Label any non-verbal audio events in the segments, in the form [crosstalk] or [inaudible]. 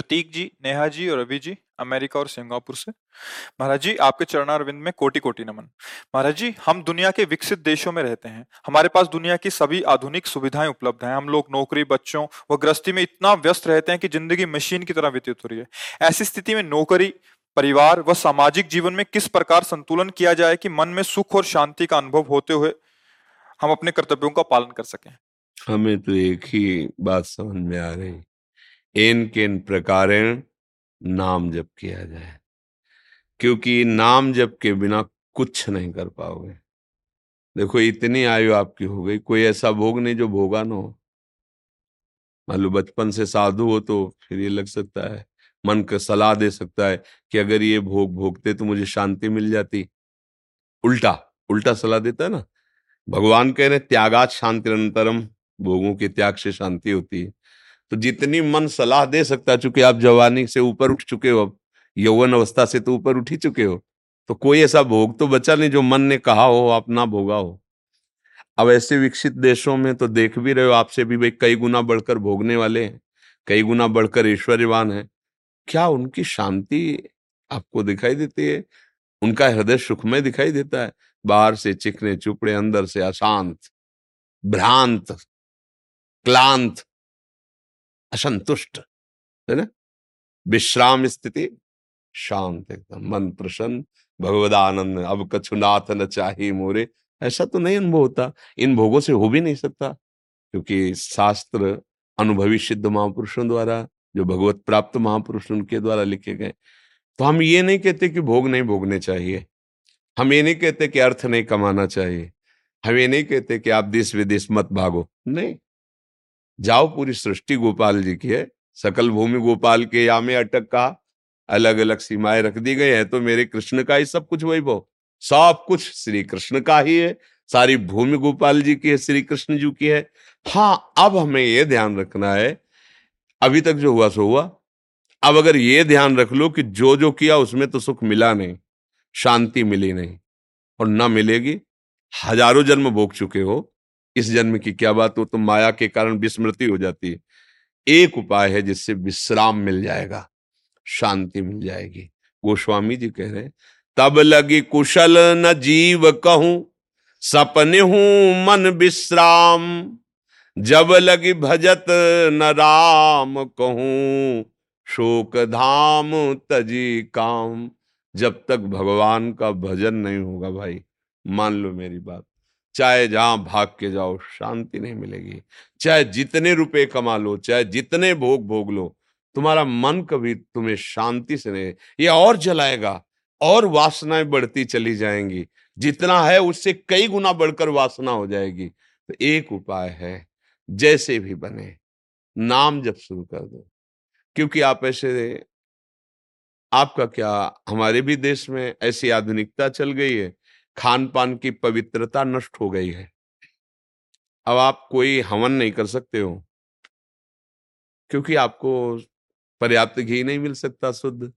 प्रतीक जी, नेहा जी और अभी जी, अमेरिका और सिंगापुर से। महाराज जी, आपके चरणारविंद में कोटि कोटि नमन। महाराज जी, हम दुनिया के विकसित देशों में रहते हैं। हमारे पास दुनिया की सभी आधुनिक सुविधाएँ उपलब्ध हैं। हम लोग नौकरी, बच्चों व गृहस्थी में इतना व्यस्त रहते हैं कि ज़िंदगी मशीन की तरह व्यतीत हो रही है। ऐसी स्थिति में नौकरी, परिवार व सामाजिक जीवन में किस प्रकार संतुलन किया जाए कि मन में सुख और शांति का अनुभव होते हुए हम अपने कर्तव्यों का पालन कर सकें? हमें तो एक ही बात समझ में आ रही। इन किन प्रकारेण नाम जप किया जाए। क्योंकि नाम जप के बिना कुछ नहीं कर पाओगे। देखो, इतनी आयु आपकी हो गई, कोई ऐसा भोग नहीं जो भोगा ना हो। मान लो बचपन से साधु हो तो फिर ये लग सकता है, मन को सलाह दे सकता है कि अगर ये भोग भोगते तो मुझे शांति मिल जाती। उल्टा उल्टा सलाह देता है ना। भगवान कह रहे त्यागात शांति अंतरम भोगों के त्याग से शांति होती है। तो जितनी मन सलाह दे सकता, चूँकि आप जवानी से ऊपर उठ चुके हो, अब यौवन अवस्था से तो ऊपर उठ ही चुके हो तो कोई ऐसा भोग तो बचा नहीं जो मन ने कहा हो, आप ना भोगा हो। अब ऐसे विकसित देशों में तो देख भी रहे हो आपसे भी, भाई, कई गुना बढ़कर भोगने वाले हैं, कई गुना बढ़कर ऐश्वर्यवान है। क्या उनकी शांति आपको दिखाई देती है? उनका हृदय सुखमय दिखाई देता है? बाहर से चिकने, चुपड़े, अंदर से अशांत, भ्रांत, क्लांत असंतुष्ट, है ना? विश्राम स्थिति, शांत एकदम, मन प्रसन्न, भगवदानंद, अब कछु नाथ न चाहिए मोरे, ऐसा तो नहीं अनुभव होता। इन भोगों से हो भी नहीं सकता, क्योंकि शास्त्र अनुभवी सिद्ध महापुरुषों द्वारा, जो भगवत प्राप्त महापुरुष उनके द्वारा लिखे गए। तो हम ये नहीं कहते कि भोग नहीं भोगने चाहिए। हम ये नहीं कहते कि अर्थ नहीं कमाना चाहिए। हम ये नहीं कहते कि आप देश विदेश मत भागो। नहीं। जाओ पूरी सृष्टि गोपाल जी की है सकल भूमि गोपाल के या में अटक का अलग अलग सीमाएँ रख दी गई है तो मेरे कृष्ण का ही सब कुछ वैभव। सब कुछ श्री कृष्ण का ही है, सारी भूमि गोपाल जी की है, श्री कृष्ण जी की है। हाँ अब हमें यह ध्यान रखना है, अभी तक जो हुआ सो हुआ। अब अगर ये ध्यान रख लो कि जो जो किया उसमें तो सुख मिला नहीं, शांति मिली नहीं, और न मिलेगी, हज़ारों जन्म भोग चुके हो। इस जन्म की क्या बात हो तो माया के कारण विस्मृति हो जाती है। एक उपाय है जिससे विश्राम मिल जाएगा, शांति मिल जाएगी। गोस्वामी जी कह रहे तब लगी कुशल न जीव कहूँ, सपने हूँ मन विश्राम। जब लगी भजत न राम कहूँ, शोक धाम तजी काम। जब तक भगवान का भजन नहीं होगा भाई, मान लो मेरी बात। चाहे जहाँ भाग के जाओ, शांति नहीं मिलेगी। चाहे जितने रुपए कमा लो, चाहे जितने भोग भोग लो, तुम्हारा मन कभी तुम्हें शांति से नहीं, ये और जलाएगा, और वासनाएँ बढ़ती चली जाएँगी। जितना है उससे कई गुना बढ़कर वासना हो जाएगी। तो एक उपाय है, जैसे भी बने, नाम जब शुरू कर दो। क्योंकि आप ऐसे, आपका क्या, हमारे भी देश में ऐसी आधुनिकता चल गई है खान पान की पवित्रता नष्ट हो गई है। अब आप कोई हवन नहीं कर सकते हो। क्योंकि आपको पर्याप्त घी नहीं मिल सकता शुद्ध।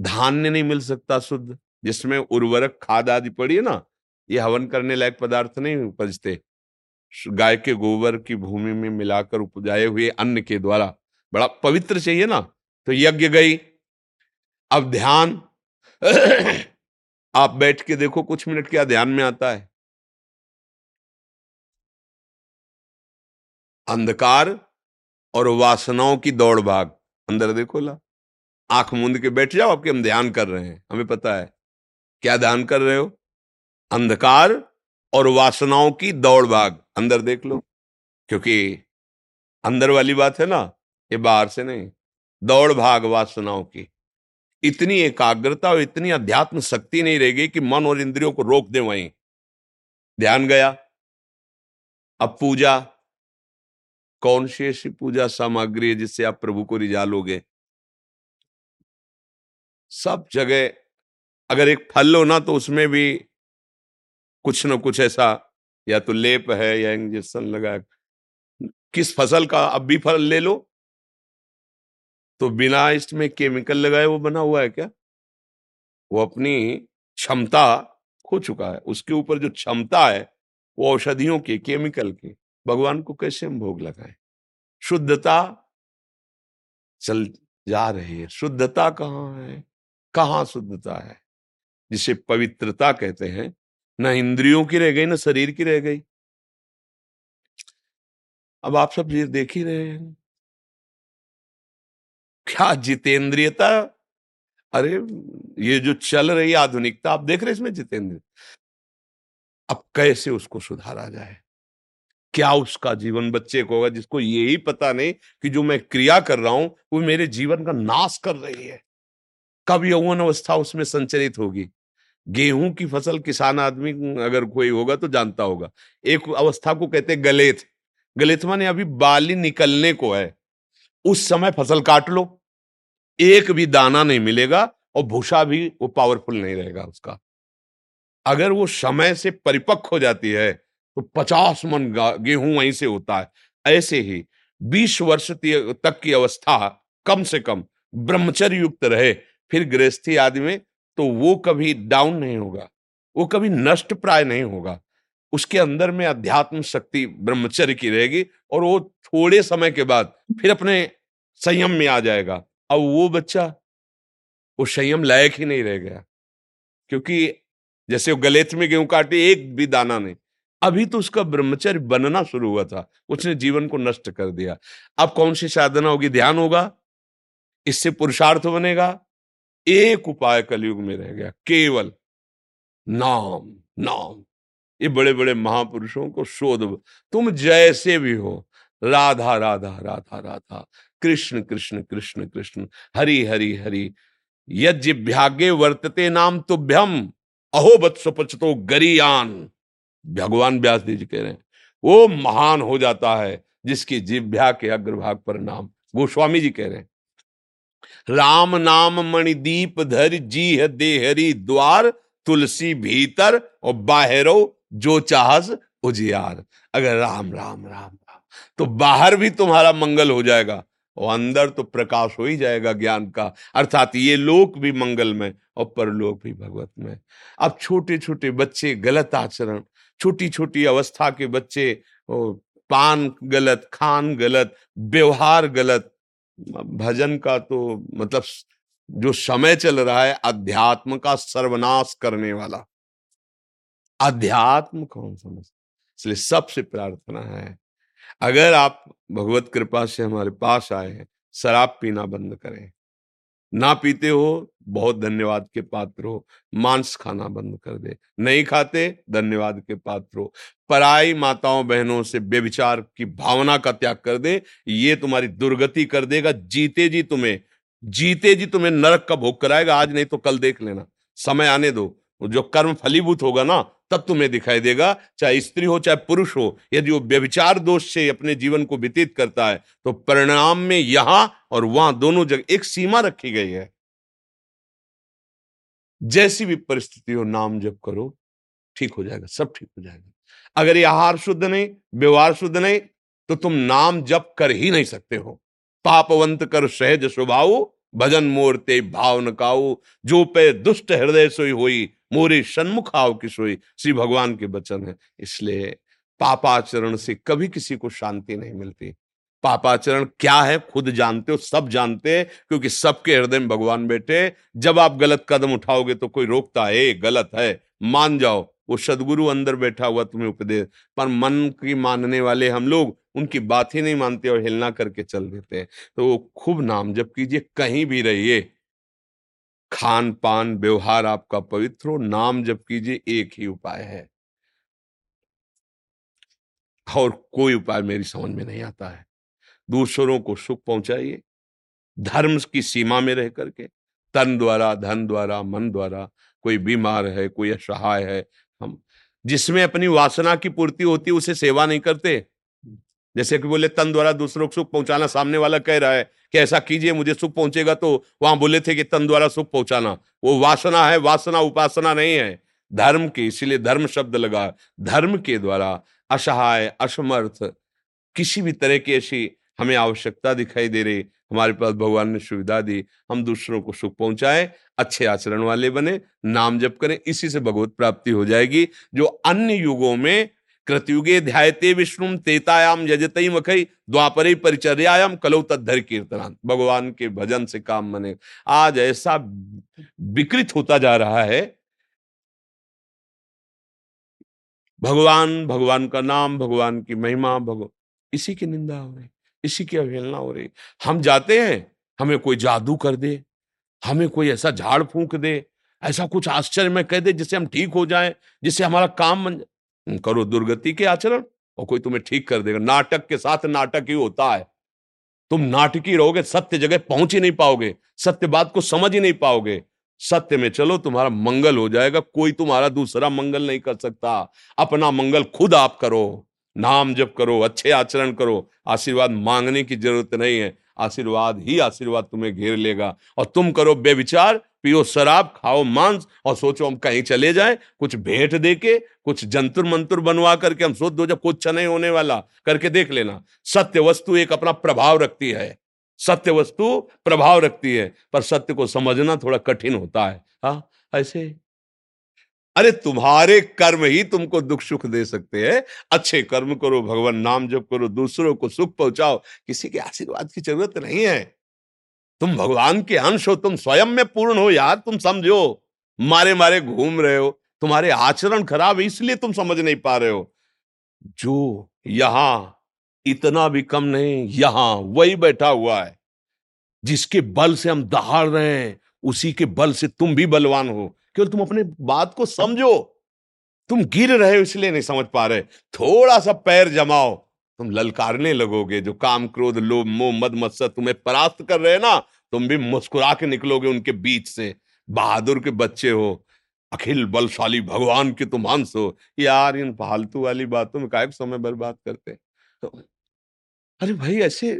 धान्य नहीं मिल सकता शुद्ध। जिसमें उर्वरक, खाद आदि पड़ी है ना, ये हवन करने लायक पदार्थ नहीं उपजते। गाय के गोबर की भूमि में मिलाकर उपजाए हुए अन्न के द्वारा बड़ा पवित्र चाहिए ना तो यज्ञ गई। अब ध्यान आप बैठ के देखो कुछ मिनट क्या ध्यान में आता है। अंधकार और वासनाओं की दौड़ भाग। अंदर देखो ला, आँख मूंद के बैठ जाओ, आपके हम ध्यान कर रहे हैं, हमें पता है। क्या ध्यान कर रहे हो? अंधकार और वासनाओं की दौड़ भाग। अंदर देख लो, क्योंकि अंदर वाली बात है ना, ये बाहर से नहीं, दौड़ भाग वासनाओं की। इतनी एकाग्रता और इतनी अध्यात्म शक्ति नहीं रहेगी कि मन और इंद्रियों को रोक दे वहीं। ध्यान गया। अब पूजा, कौन सी ऐसी पूजा सामग्री है जिससे आप प्रभु को रिजा लोगे सब जगह, अगर एक फल लो ना तो उसमें भी कुछ ना कुछ ऐसा, या तो लेप है या इंजेक्शन लगा किस फ़सल का अब भी फल ले लो। तो बिना इसमें केमिकल लगाए वो बना हुआ है क्या? वो अपनी क्षमता खो चुका है। उसके ऊपर जो क्षमता है, वो औषधियों की, केमिकल के, भगवान को कैसे हम भोग लगाए? शुद्धता चल जा रही है। शुद्धता कहाँ है? कहाँ शुद्धता है? जिसे पवित्रता कहते हैं, न इंद्रियों की रह गई, न शरीर की रह गई। अब आप सब ये देख ही रहे हैं। क्या जितेंद्रियता? अरे, ये जो चल रही आधुनिकता, आप देख रहे इसमें जितेंद्र अब कैसे उसको सुधारा जाए? क्या उसका जीवन बच्चे को होगा जिसको यही पता नहीं कि जो मैं क्रिया कर रहा हूँ, वो मेरे जीवन का नाश कर रही है। कब यौवन अवस्था उसमें संचरित होगी? गेहूँ की फ़सल किसान आदमी, अगर कोई होगा तो जानता होगा। एक अवस्था को कहते गलेथ। गलेथ माने अभी बाली निकलने को है। उस समय फ़सल काट लो। एक भी दाना नहीं मिलेगा और भूसा भी वो पावरफुल नहीं रहेगा उसका। अगर वो समय से परिपक्व हो जाती है तो पचास मन गेहूँ वहीं से होता है। ऐसे ही बीस वर्ष तक की अवस्था कम से कम ब्रह्मचर्य युक्त रहे, फिर गृहस्थी आदि में तो वो कभी डाउन नहीं होगा। वो कभी नष्ट प्राय नहीं होगा। उसके अंदर में अध्यात्म शक्ति ब्रह्मचर्य की रहेगी और वो थोड़े समय के बाद फिर अपने संयम में आ जाएगा। अब वो बच्चा वो संयम लायक ही नहीं रह गया। क्योंकि जैसे वो गलेत में गेहूँ काटे एक भी दाना नहीं। अभी तो उसका ब्रह्मचर्य बनना शुरू हुआ था। उसने जीवन को नष्ट कर दिया। अब कौन सी साधना होगी? ध्यान होगा। इससे पुरुषार्थ बनेगा। एक उपाय कलयुग में रह गया। केवल नाम नाम। ये बड़े बड़े महापुरुषों को शोध। तुम जैसे भी हो। राधा राधा राधा राधा। कृष्ण कृष्ण कृष्ण कृष्ण। हरि हरि हरि। यज्ञ वर्तते नाम तुभ्यम। अहो बत्सपचतो गरियान। भगवान व्यास जी कह रहे हैं, वो महान हो जाता है जिसकी जिभ्या के अग्रभाग पर नाम। गोस्वामी जी कह रहे हैं, राम नाम मणिदीप धर जी देहरी द्वार, तुलसी भीतर और बाहरो जो चाहस उजियार। अगर राम राम राम राम तो बाहर भी तुम्हारा मंगल हो जाएगा। और अंदर तो प्रकाश हो ही जाएगा ज्ञान का। अर्थात ये लोक भी मंगल में और परलोक भी भगवत में अब छोटे छोटे बच्चे गलत आचरण छोटी छोटी अवस्था के बच्चे पान गलत, खान गलत, व्यवहार गलत, भजन का तो मतलब जो समय चल रहा है, अध्यात्म का सर्वनाश करने वाला। अध्यात्म कौन समझ, इसलिए सबसे प्रार्थना है अगर आप भगवत कृपा से हमारे पास आए हैं, शराब पीना बंद करें। ना पीते हो, बहुत धन्यवाद के पात्र हो, मांस खाना बंद कर दे। नहीं खाते, धन्यवाद के पात्र हो। पराई माताओं बहनों से बेविचार की भावना का त्याग कर दे, ये तुम्हारी दुर्गति कर देगा, जीते जी तुम्हें, जीते जी तुम्हें नरक का भोग कराएगा, आज नहीं तो कल देख लेना। समय आने दो। जो कर्म फलीभूत होगा ना, तब तुम्हें दिखाई देगा, चाहे स्त्री हो, चाहे पुरुष हो, यदि वो व्यभिचार दोष से अपने जीवन को व्यतीत करता है तो परिणाम में यहाँ और वहाँ दोनों जगह एक सीमा रखी गई है। जैसी भी परिस्थिति हो, नाम जप करो, ठीक हो जाएगा, सब ठीक हो जाएगा। अगर ये आहार शुद्ध नहीं, व्यवहार शुद्ध नहीं तो तुम नाम जप कर ही नहीं सकते हो। पापवंत कर सहज स्वभाव, भजन मोरते भाव नकाऊ जो पे दुष्ट हृदय सोई हुई मोरे सन्मुख आओ की श्री भगवान के वचन है। इसलिए पापाचरण से कभी किसी को शांति नहीं मिलती। पापाचरण क्या है? खुद जानते हो, सब जानते हैं, क्योंकि सबके हृदय में भगवान बैठे जब आप गलत कदम उठाओगे तो कोई रोकता है। गलत है, मान जाओ। वो सदगुरु अंदर बैठा हुआ तुम्हें उपदेश पर मन की मानने वाले हम लोग उनकी बात ही नहीं मानते और हिलना करके चल देते हैं। तो खूब नाम जब कीजिए, कहीं भी रहिए। खान पान व्यवहार आपका पवित्र हो, नाम जब कीजिए, एक ही उपाय है। और कोई उपाय मेरी समझ में नहीं आता है। दूसरों को सुख पहुंचाइए, धर्म की सीमा में रह करके, तन द्वारा, धन द्वारा, मन द्वारा, कोई बीमार है, कोई असहाय है, हम, जिसमें अपनी वासना की पूर्ति होती है, उसे सेवा नहीं करते। जैसे कि बोले, तन द्वारा दूसरों को सुख पहुंचाना सामने वाला कह रहा है कि ऐसा कीजिए, मुझे सुख पहुंचेगा तो वहाँ बोले थे कि तन द्वारा सुख पहुंचाना। वो वासना है, वासना, उपासना नहीं है। धर्म के, इसीलिए धर्म शब्द लगा। धर्म के द्वारा असहाय, असमर्थ, किसी भी तरह की ऐसी हमें आवश्यकता दिखाई दे रही, हमारे पास भगवान ने सुविधा दी, हम दूसरों को सुख पहुँचाए, अच्छे आचरण वाले बने, नाम जप करें, इसी से भगवत प्राप्ति हो जाएगी, जो अन्य युगों में कृतयुगे ध्यायते विष्णु तेतायाम यजतई मखई द्वापरे परिचर्यायाम कलो तद्धर कीर्तनान भगवान के भजन से काम मने। आज ऐसा विकृत होता जा रहा है। भगवान भगवान का नाम, भगवान की महिमा भगवान इसी की निंदा हो रही, इसी की अवहेलना हो रही। हम जाते हैं, हमें कोई जादू कर दे, हमें कोई ऐसा झाड़ फूंक दे, ऐसा कुछ आश्चर्य में कह दे जिससे हम ठीक हो जाएँ, जिससे हमारा काम बन करो दुर्गति के आचरण और कोई तुम्हें ठीक कर देगा। नाटक के साथ नाटक ही होता है। तुम नाटकी रहोगे, सत्य जगह पहुँच ही नहीं पाओगे, सत्य बात को समझ ही नहीं पाओगे। सत्य में चलो, तुम्हारा मंगल हो जाएगा, कोई तुम्हारा दूसरा मंगल नहीं कर सकता। अपना मंगल खुद आप करो। नाम जप करो, अच्छे आचरण करो, आशीर्वाद मांगने की ज़रूरत नहीं है। आशीर्वाद ही आशीर्वाद तुम्हें घेर लेगा। और तुम करो बेविचार पियो शराब, खाओ मांस और सोचो हम कहीं चले जाए, कुछ भेंट दे के कुछ जंतुर मंतुर बनवा करके हम सोच दो जब कुछ नहीं होने वाला, करके देख लेना। सत्य वस्तु एक अपना प्रभाव रखती है। सत्य वस्तु प्रभाव रखती है, पर सत्य को समझना थोड़ा कठिन होता है। हा, ऐसे अरे तुम्हारे कर्म ही तुमको दुख सुख दे सकते हैं। अच्छे कर्म करो, भगवान नाम जप करो, दूसरों को सुख पहुंचाओ। किसी के आशीर्वाद की ज़रूरत नहीं है। तुम भगवान के अंश हो, तुम स्वयं में पूर्ण हो, यार तुम समझो। मारे मारे घूम रहे हो, तुम्हारे आचरण खराब है, इसलिए तुम समझ नहीं पा रहे हो। जो यहाँ इतना भी कम नहीं, यहाँ वही बैठा हुआ है। जिसके बल से हम दहाड़ रहे हैं, उसी के बल से तुम भी बलवान हो। केवल तुम अपने बात को समझो। तुम गिर रहे हो इसलिए नहीं समझ पा रहे। थोड़ा सा पैर जमाओ। तुम ललकारने लगोगे, जो काम क्रोध, लोभ, मोह, मद, मत्सर तुम्हें परास्त कर रहे ना, तुम भी मुस्कुरा के निकलोगे उनके बीच से। बहादुर के बच्चे हो। अखिल बलशाली भगवान के तुम हंस हो यार इन फालतू वाली बातों में काय समय बर्बाद करते तो अरे भाई ऐसे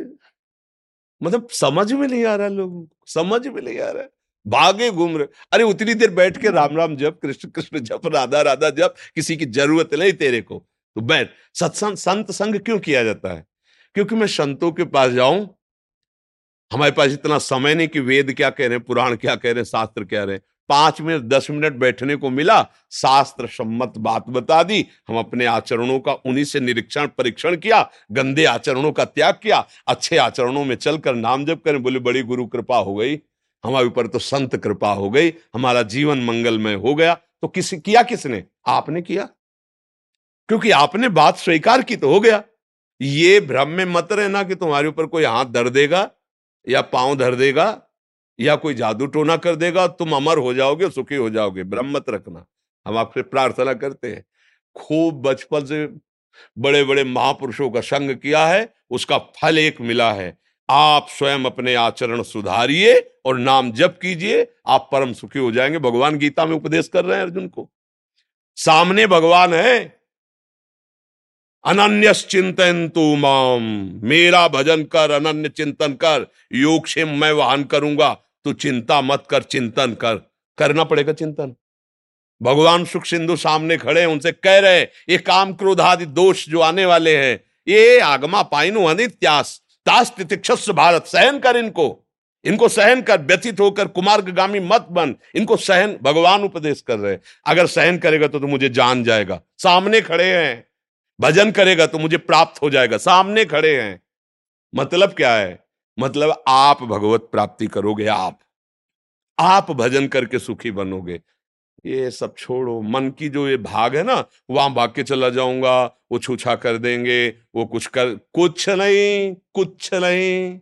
मतलब समझ में नहीं आ रहा लोगों को, समझ में नहीं आ रहा भागे घूम रहे। अरे, उतनी देर बैठ के राम राम जप, कृष्ण कृष्ण जप, राधा राधा जप, किसी की ज़रूरत नहीं तेरे को। तो बैठ। सत्संग, संत संग क्यों किया जाता है? क्योंकि मैं संतों के पास जाऊँ, हमारे पास इतना समय नहीं कि वेद क्या कह रहे हैं, पुराण क्या कह रहे हैं, शास्त्र क्या रहे हैं। पाँच मिनट, दस मिनट बैठने को मिला, शास्त्र सम्मत बात बता दी। हम अपने आचरणों का उन्हीं से निरीक्षण, परीक्षण किया, गंदे आचरणों का त्याग किया। अच्छे आचरणों में चलकर नाम जप करें, बोले, बड़ी गुरु कृपा हो गई। हमारे ऊपर तो संत कृपा हो गई, हमारा जीवन मंगलमय हो गया। तो किस, किया किसने? आपने किया। क्योंकि आपने बात स्वीकार की तो हो गया। ये भ्रम में मत रहना कि तुम्हारे ऊपर कोई हाथ धर देगा, या पाँव धर देगा, या कोई जादू टोना कर देगा तुम अमर हो जाओगे, सुखी हो जाओगे। भ्रम मत रखना। हम आपसे प्रार्थना करते हैं। खूब बचपन से बड़े बड़े महापुरुषों का संग किया है, उसका फल एक मिला है। आप स्वयं अपने आचरण सुधारिए और नाम जप कीजिए, आप परम सुखी हो जाएँगे। भगवान गीता में उपदेश कर रहे हैं अर्जुन को। सामने भगवान है। अनन्य चिंतन तू माम। मेरा भजन कर, अनन्य चिंतन कर। योग से मैं वाहन करूँगा। तू चिंता मत कर, चिंतन कर। करना पड़ेगा चिंतन। भगवान सुख सिंधु सामने खड़े हैं, उनसे कह रहे ये काम क्रोधादि दोष जो आने वाले हैं, ये आगमा पाइनु, अनित्यास। तितिक्षस भारत सहन कर इनको। इनको सहन कर व्यथित होकर कुमार्गामी मत बन। इनको सहन भगवान उपदेश कर रहे अगर सहन करेगा तो, तो मुझे जान जाएगा। सामने खड़े हैं। भजन करेगा तो मुझे प्राप्त हो जाएगा। सामने खड़े हैं। मतलब क्या है? मतलब आप भगवत प्राप्ति करोगे आप। आप भजन करके सुखी बनोगे। ये सब छोड़ो। मन की जो ये भाग है ना, वहाँ भाग के चला जाऊँगा, वो छूछा कर देंगे, वो कुछ कर, कुछ नहीं कुछ नहीं।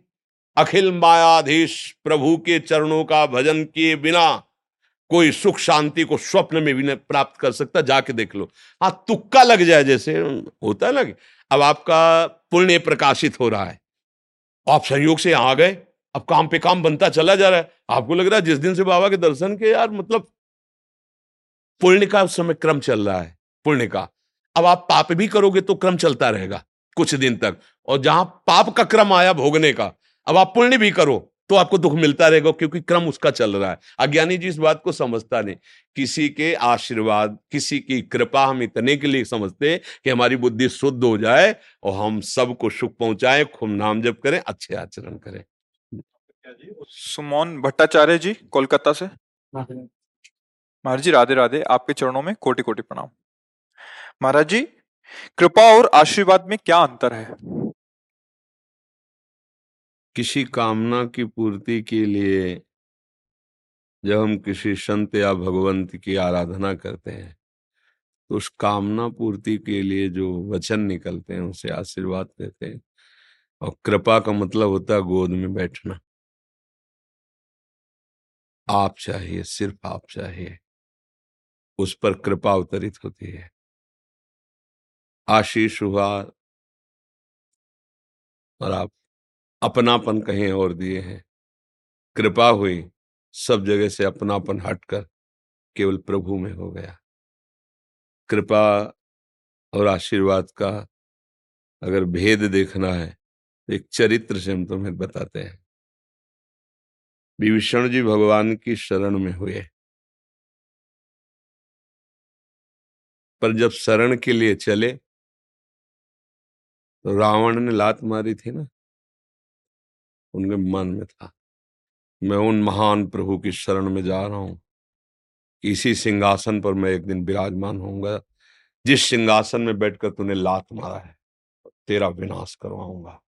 अखिल मायाधीश प्रभु के चरणों का भजन किए बिना कोई सुख शांति को स्वप्न में भी प्राप्त कर सकता, जाके देख लो। हाँ तुक्का लग जाए जैसे, होता है ना अब आपका पुण्य प्रकाशित हो रहा है। आप संयोग से आ गए, अब काम पे काम बनता चला जा रहा है। आपको लग रहा है जिस दिन से बाबा के दर्शन के यार मतलब पुण्य का उस समय क्रम चल रहा है पुण्य का। अब आप पाप भी करोगे तो क्रम चलता रहेगा कुछ दिन तक। और जहाँ पाप का क्रम आया भोगने का अब आप पुण्य भी करो तो आपको दुख मिलता रहेगा क्योंकि क्रम उसका चल रहा है। अज्ञानी जी इस बात को समझता नहीं। किसी के आशीर्वाद किसी की कृपा हम इतने के लिए समझते कि हमारी बुद्धि शुद्ध हो जाए और हम सबको सुख पहुँचाए खूब नाम जप करें अच्छे आचरण करें। सुमोन भट्टाचार्य जी कोलकाता से। महाराज जी, राधे राधे, आपके चरणों में कोटि कोटि प्रणाम। महाराज जी, कृपा और आशीर्वाद में क्या अंतर है? किसी कामना की पूर्ति के लिए जब हम किसी संत या भगवंत की आराधना करते हैं तो उस कामना पूर्ति के लिए जो वचन निकलते हैं, उसे आशीर्वाद देते हैं। और कृपा का मतलब होता है गोद में बैठना। आप चाहिए, सिर्फ़ आप चाहिए। उस पर कृपा अवतरित होती है। आशीष हुआ और आप अपनापन कहीं और दिए हैं। कृपा हुई, सब जगह से अपनापन हटकर केवल प्रभु में हो गया। कृपा और आशीर्वाद का अगर भेद देखना है तो एक चरित्र से हम तुम्हें बताते हैं। विभीषण जी भगवान की शरण में हुए। पर जब शरण के लिए चले तो रावण ने लात मारी थी ना? उनके मन में था, मैं उन महान प्रभु की शरण में जा रहा हूँ। इसी सिंहासन पर मैं एक दिन विराजमान होऊँगा। जिस सिंहासन में बैठकर तूने लात मारा है, तेरा विनाश करवाऊँगा।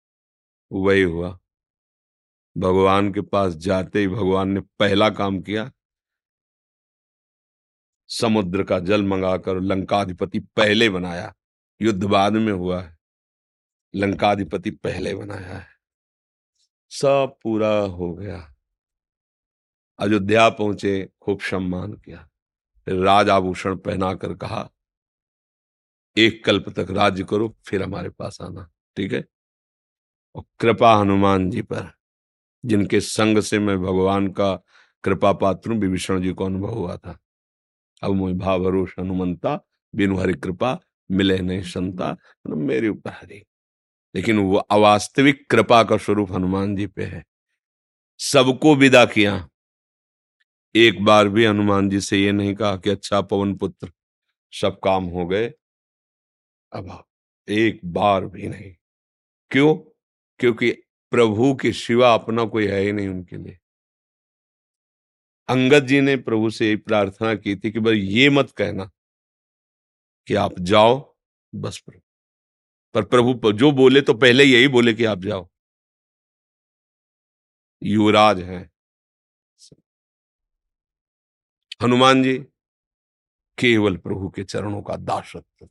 वही हुआ। भगवान के पास जाते ही भगवान ने पहला काम किया समुद्र का जल मंगाकर लंकाधिपति पहले बनाया। युद्ध बाद में हुआ है। लंकाधिपति पहले बनाया है। सब पूरा हो गया। अयोध्या पहुँचे, खूब सम्मान किया। राज आभूषण पहनाकर कहा, एक कल्प तक राज्य करो, फिर हमारे पास आना। ठीक है? और कृपा हनुमान जी पर, जिनके संग से मैं भगवान का कृपा पात्र विभीषण जी को अनुभव हुआ था। अब मुझे भाव भरोस हनुमंता, बिनु हरि कृपा मिले नहीं संता मतलब मेरे ऊपर हरी लेकिन वो अवास्तविक कृपा का स्वरूप हनुमान जी पे है। सबको विदा किया। एक बार भी हनुमान जी से ये नहीं कहा कि अच्छा पवन पुत्र, सब काम हो गए। अब एक बार भी नहीं। क्यों? क्योंकि प्रभु के सिवा अपना कोई है ही नहीं उनके लिए। अंगद जी ने प्रभु से प्रार्थना की थी कि भाई ये मत कहना कि आप जाओ, बस प्रभु पर प्रभु जो बोले तो पहले यही बोले कि आप जाओ। युवराज हैं। हनुमान जी, केवल प्रभु के चरणों का दासत्व।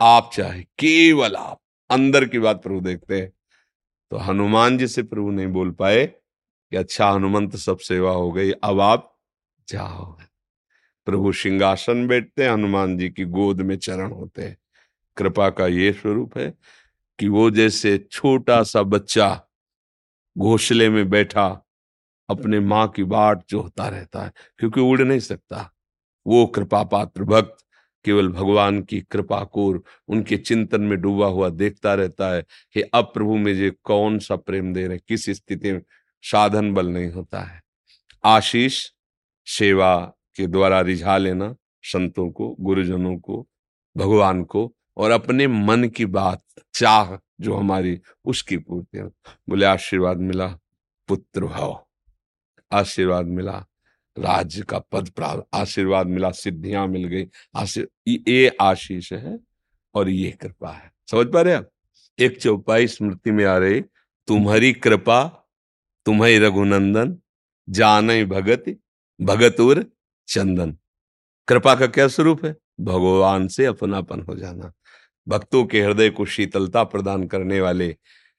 आप चाहे केवल आप, अंदर की बात प्रभु देखते हैं। तो हनुमान जी से प्रभु नहीं बोल पाए। कि अच्छा हनुमंत सब सेवा हो गई, अब आप जाओ। प्रभु सिंहासन बैठते हैं, हनुमान जी की गोद में चरण होते हैं। कृपा का ये स्वरूप है कि वो जैसे छोटा सा बच्चा घोसले में बैठा अपने माँ की बाट जोहता रहता है, क्योंकि उड़ नहीं सकता। वो कृपा पात्र भक्त, केवल भगवान की कृपा को उनके चिंतन में डूबा हुआ देखता रहता है कि अब प्रभु मुझे कौन सा प्रेम दे रहे किस स्थिति में साधन बल नहीं होता है। आशीष सेवा के द्वारा रिझा लेना संतों को, गुरुजनों को, भगवान को और अपने मन की बात, चाह जो हमारी, उसकी पूर्ति बोले, आशीर्वाद मिला, पुत्र भाव आशीर्वाद मिला, राज्य का पद प्राप्त, आशीर्वाद मिला, सिद्धियाँ मिल गई। आशीर् ये आशीष है और ये कृपा है। समझ पा रहे आप एक चौपाई स्मृति में आ रही, तुम्हारी कृपा तुम्हें रघुनंदन जान भगत, भगतुर चंदन। कृपा का क्या स्वरूप है? भगवान से अपनापन हो जाना। भक्तों के हृदय को शीतलता प्रदान करने वाले,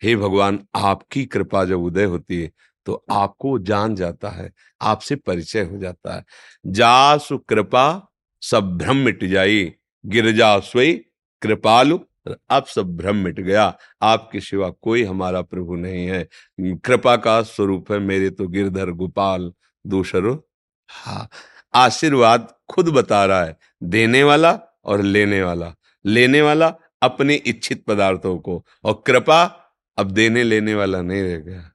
हे भगवान, आपकी कृपा जब उदय होती है तो आपको जान जाता है, आपसे परिचय हो जाता है। जासु कृपा, सब भ्रम मिट जाई गिरजा स्वई, कृपालु अब सब भ्रम मिट गया। आपके सिवा कोई हमारा प्रभु नहीं है। कृपा का स्वरूप है मेरे तो गिरधर गोपाल दूसरो हा, आशीर्वाद खुद बता रहा है, देने वाला और लेने वाला। लेने वाला अपने इच्छित पदार्थों को और कृपा अब देने लेने वाला नहीं रह गया।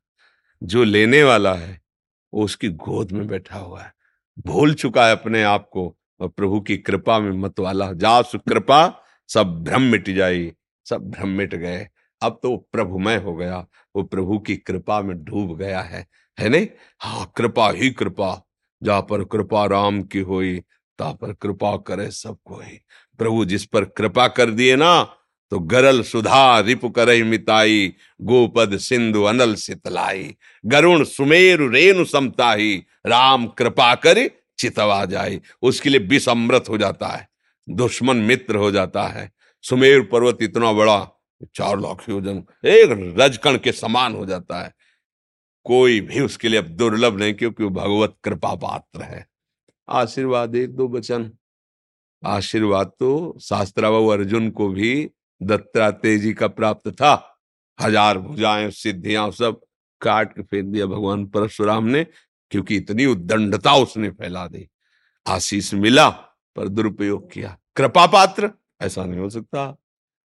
जो लेने वाला है, वो उसकी गोद में बैठा हुआ है। भूल चुका है अपने आप को और प्रभु की कृपा में मत वाला जा कृपा सब भ्रम मिट जाई सब भ्रम मिट गए। अब तो प्रभुमय हो गया, वो प्रभु की कृपा में डूब गया है है नहीं? हाँ कृपा ही कृपा जा पर कृपा राम की हुई ता पर कृपा करे सब कोई। प्रभु जिस पर कृपा कर दिए ना तो गरल सुधा रिप कर मिताई, गोपद सिंधु अनल सितलाई। गरुण सुमेरु रेणु समताही राम कृपा कर चितवा जाए उसके लिए विष हो जाता है। दुश्मन मित्र हो जाता है। सुमेर पर्वत इतना बड़ा, चार लाख योजन, एक रजकण के समान हो जाता है। कोई भी उसके लिए अब दुर्लभ नहीं, क्योंकि वो भगवत कृपा पात्र है। आशीर्वाद एक दो वचन। आशीर्वाद तो शास्त्राबाबू अर्जुन को भी दत्तात्रेय जी का प्राप्त था। हज़ार भुजाएँ, सिद्धियाँ, सब काट के फेंक दिया भगवान परशुराम ने, क्योंकि इतनी उद्दंडता उसने फैला दी। आशीष मिला पर दुरुपयोग किया। कृपा पात्र ऐसा नहीं हो सकता।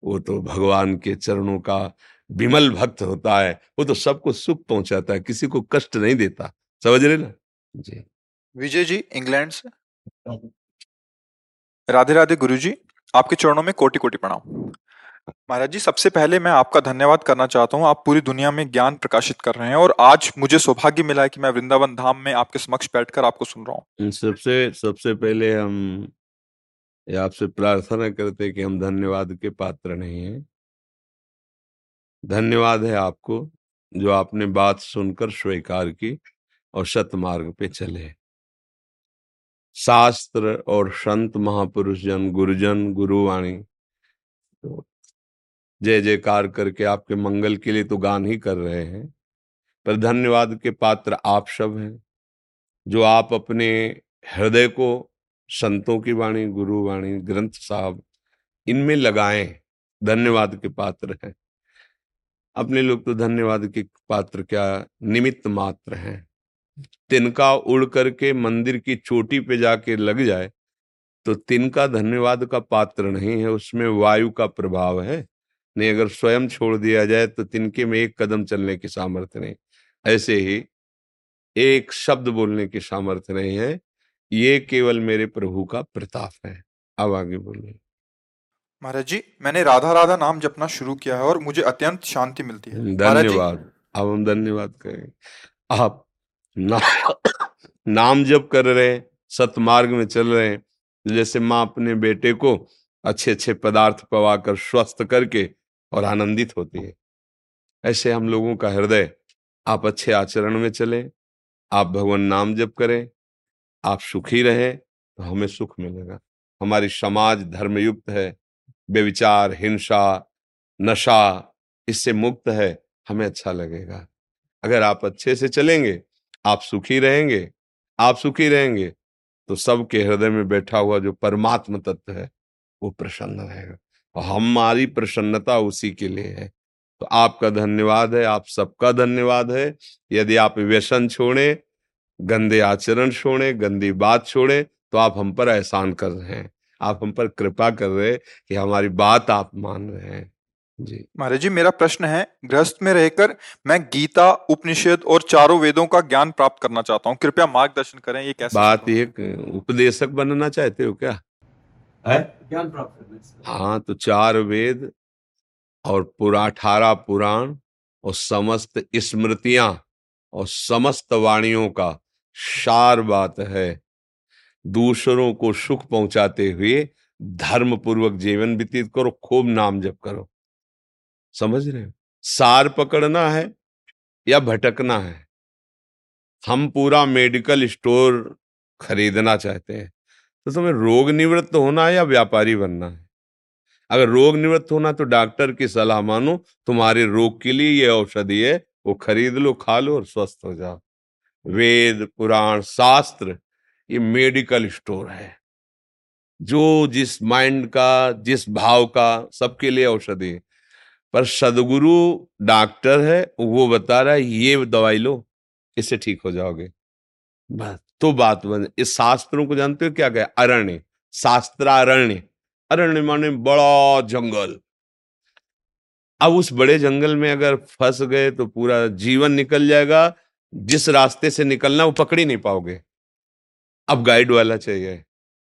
वो तो भगवान के चरणों का विमल भक्त होता है। वो तो सबको सुख पहुंचाता है, किसी को कष्ट नहीं देता। समझ रहे ना? जी। विजय जी, इंग्लैंड से। राधे राधे गुरु जी आपके चरणों में कोटि कोटि प्रणाम। महाराज जी, सबसे पहले मैं आपका धन्यवाद करना चाहता हूँ। आप पूरी दुनिया में ज्ञान प्रकाशित कर रहे हैं और आज मुझे सौभाग्य मिला है कि मैं वृंदावन धाम में आपके समक्ष बैठकर आपको सुन रहा हूँ। सबसे सबसे पहले हम आपसे प्रार्थना करते कि हम धन्यवाद के पात्र नहीं हैं। धन्यवाद है आपको जो आपने बात सुनकर स्वीकार की और सतमार्ग पे चले। शास्त्र और संत, महापुरुष जन, गुरुजन, गुरुवाणी तो जय जयकार करके आपके मंगल के लिए तो गान ही कर रहे हैं। पर धन्यवाद के पात्र आप सब हैं, जो आप अपने हृदय को संतों की वाणी, गुरु वाणी, ग्रंथ साहब इनमें लगाएँ। धन्यवाद के पात्र हैं। अपने लोग तो धन्यवाद के पात्र क्या निमित्त मात्र हैं। तिनका उड़ करके मंदिर की चोटी पे जाके लग जाए तो तिनका धन्यवाद का पात्र नहीं है, उसमें वायु का प्रभाव है। नहीं अगर स्वयं छोड़ दिया जाए तो तिनके में एक कदम चलने की सामर्थ्य नहीं। ऐसे ही एक शब्द बोलने की सामर्थ्य नहीं है। ये केवल मेरे प्रभु का प्रताप है। अब आगे बोलिए। महाराज जी मैंने राधा राधा नाम जपना शुरू किया है और मुझे अत्यंत शांति मिलती है। धन्यवाद। अब हम धन्यवाद करें आप ना, नाम जप कर रहे हैं सतमार्ग में चल रहे हैं। जैसे माँ अपने बेटे को अच्छे अच्छे पदार्थ पवाकर स्वस्थ करके और आनंदित होती है। ऐसे हम लोगों का हृदय आप अच्छे आचरण में चले, आप भगवान नाम जप करें, आप सुखी रहे तो हमें सुख मिलेगा। हमारी समाज धर्मयुक्त है बेविचार हिंसा, नशा, इससे मुक्त है, हमें अच्छा लगेगा। अगर आप अच्छे से चलेंगे, आप सुखी रहेंगे, आप सुखी रहेंगे तो सबके हृदय में बैठा हुआ जो परमात्म तत्व है, वो प्रसन्न रहेगा। और हमारी प्रसन्नता उसी के लिए है। तो आपका धन्यवाद है आप सबका धन्यवाद है। यदि आप व्यसन छोड़े गंदे आचरण छोड़े गंदी बात छोड़े तो आप हम पर एहसान कर रहे हैं। आप हम पर कृपा कर रहे हैं कि हमारी बात आप मान रहे हैं। जी। महाराज जी मेरा प्रश्न है गृहस्थ में रहकर मैं गीता उपनिषद और चारों वेदों का ज्ञान प्राप्त करना चाहता हूँ। कृपया मार्गदर्शन करें ये कैसे बात ये उपदेशक बनना चाहते हो क्या? ज्ञान प्राप्त करने हाँ तो चार वेद और पूरा अठारह पुराण और समस्त स्मृतियाँ और समस्त वाणियों का सार बात है। दूसरों को सुख पहुंचाते हुए धर्म पूर्वक जीवन व्यतीत करो खूब नाम जप करो। समझ रहे हो? सार पकड़ना है या भटकना है? हम पूरा मेडिकल स्टोर खरीदना चाहते हैं। तो तुम्हें रोग निवृत्त होना है या व्यापारी बनना है। अगर रोग निवृत्त होना तो डॉक्टर की सलाह मानो, तुम्हारे रोग के लिए ये औषधि है, वो खरीद लो, खा लो और स्वस्थ हो जाओ। वेद, पुराण, शास्त्र, ये मेडिकल स्टोर है। जो जिस माइंड का, जिस भाव का सबके लिए औषधि पर सदगुरु डॉक्टर है, वो बता रहा है, ये दवाई लो, इससे ठीक हो जाओगे। बस। तो बात बन। इस शास्त्रों को जानते हो क्या कहे? अरण्य। शास्त्रारण्य। अरण्य माने बड़ा जंगल। अब उस बड़े जंगल में अगर फंस गए तो पूरा जीवन निकल जाएगा। जिस रास्ते से निकलना वो पकड़ ही नहीं पाओगे। अब गाइड वाला चाहिए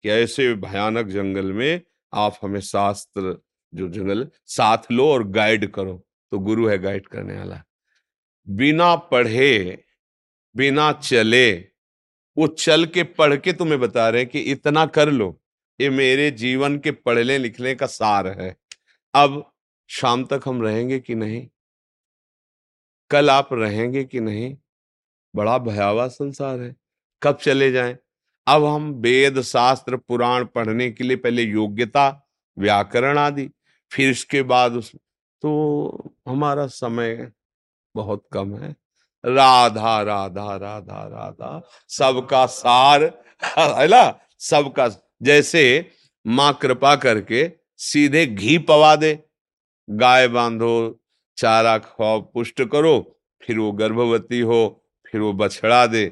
कि ऐसे भयानक जंगल में आप हमें शास्त्र, जो जंगल साथ लो और गाइड करो। तो गुरु है गाइड करने वाला। बिना पढ़े, बिना चले वो चल के पढ़ के तुम्हें बता रहे हैं कि इतना कर लो। ये मेरे जीवन के पढ़ने लिखने का सार है। अब शाम तक हम रहेंगे कि नहीं? कल आप रहेंगे कि नहीं? बड़ा भयावह संसार है। कब चले जाएँ? अब हम वेद शास्त्र पुराण पढ़ने के लिए पहले योग्यता, व्याकरण आदि, फिर इसके बाद उस तो हमारा समय बहुत कम है। राधा राधा राधा राधा, सबका सार, है ना? सबका, जैसे माँ कृपा करके सीधे घी पवा दे, गाय बांधो, चारा खाओ, पुष्ट करो, फिर वो गर्भवती हो, फिर वो बछड़ा दे,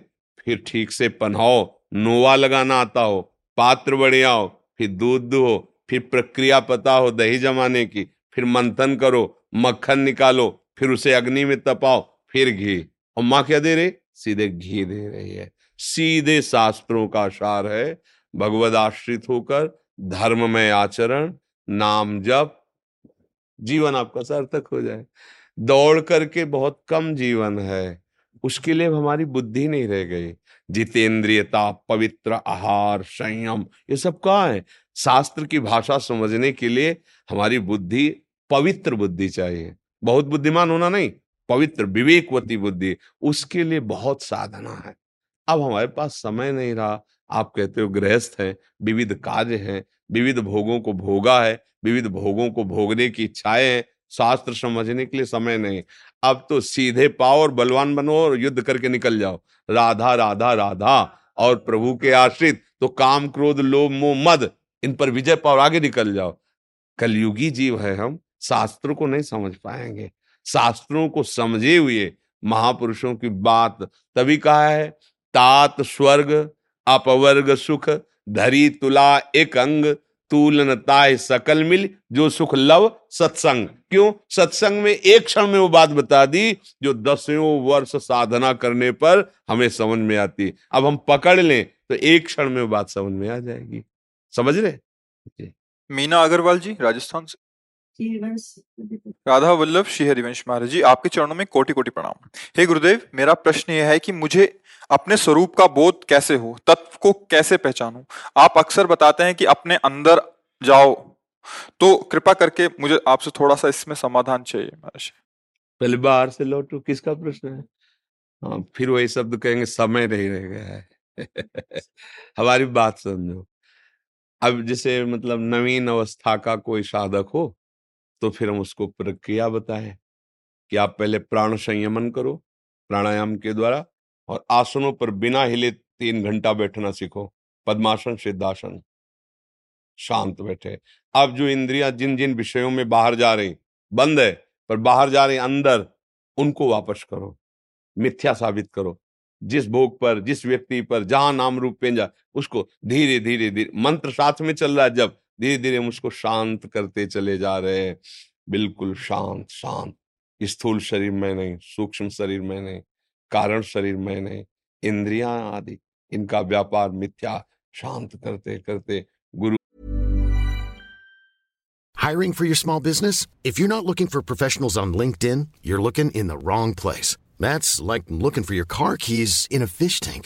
फिर ठीक से पन्हाओ, नोवा लगाना आता हो, पात्र बढ़िया हो फिर दूध हो फिर प्रक्रिया पता हो दही जमाने की, फिर मंथन करो, मक्खन निकालो, फिर उसे अग्नि में तपाओ, फिर घी। और माँ क्या दे रही? सीधे घी दे रही है। सीधे शास्त्रों का सार है। भगवद आश्रित होकर धर्म में आचरण, नाम जप, जीवन आपका सार्थक हो जाए। दौड़ करके बहुत कम जीवन है। उसके लिए हमारी बुद्धि नहीं रह गई। जितेंद्रियता पवित्र, आहार, संयम, ये सब कहा है? शास्त्र की भाषा समझने के लिए हमारी बुद्धि पवित्र बुद्धि चाहिए। बहुत बुद्धिमान होना नहीं। पवित्र विवेकवती बुद्धि, उसके लिए बहुत साधना है। अब हमारे पास समय नहीं रहा। आप कहते हो गृहस्थ है, विविध कार्य हैं, विविध भोगों को भोगा है, विविध भोगों को भोगने की इच्छाएँ हैं, शास्त्र समझने के लिए समय नहीं। अब तो सीधे पाओ और बलवान बनो और युद्ध करके निकल जाओ। राधा राधा राधा, और प्रभु के आश्रित तो काम क्रोध, लोभ, मोह, मद, इन पर विजय पाओ आगे निकल जाओ। कलयुगी जीव है हम, शास्त्र को नहीं समझ पाएँगे। शास्त्रों को समझे हुए महापुरुषों की बात तभी कहा है, तात स्वर्ग, अपवर्ग सुख, धरी तुला एक अंग तूलनताय सकल मिल, जो सुख लव सत्संग। क्यों? सत्संग में एक क्षण में वो बात बता दी, जो दसों वर्ष साधना करने पर हमें समझ में आती अब हम पकड़ लें तो एक क्षण में वो बात समझ में आ जाएगी। समझ रहे? मीना अग्रवाल जी, राजस्थान से। राधा वल्लभ श्री हरिवंश महाराज जी आपके चरणों में कोटि कोटि प्रणाम। हे गुरुदेव मेरा प्रश्न यह है कि मुझे अपने स्वरूप का बोध कैसे हो? तत्व को कैसे पहचानूं? आप अक्सर बताते हैं कि अपने अंदर जाओ। तो कृपा करके मुझे आपसे थोड़ा सा इसमें समाधान चाहिए महाराज। पहले बाहर से लौटू किसका प्रश्न है? हाँ फिर वही शब्द कहेंगे समय नहीं रह गया है। [laughs] हमारी बात समझो। अब जैसे मतलब नवीन अवस्था का कोई साधक हो तो फिर हम उसको प्रक्रिया बताए कि आप पहले प्राण संयमन करो, प्राणायाम के द्वारा और आसनों पर बिना हिले तीन घंटा बैठना सीखो, पद्मासन, सिद्धासन। शांत बैठे। अब जो इंद्रियाँ जिन जिन विषयों में बाहर जा रही, बंद है, पर बाहर जा रही अंदर, उनको वापस करो, मिथ्या साबित करो। जिस भोग पर, जिस व्यक्ति पर, जहाँ नाम रूप पे पेंजा उसको धीरे धीरे धीरे मंत्र साथ में चल रहा है जब धीरे धीरे हम उसको शांत करते चले जा रहे हैं। बिल्कुल शांत शांत। स्थूल शरीर में नहीं, सूक्ष्म शरीर में नहीं, कारण शरीर में नहीं, इंद्रिया आदि, इनका व्यापार मिथ्या, शांत करते करते गुरु hiring for your small business if you not looking for professional on LinkedIn you are looking in the wrong place like looking for your car in fish tank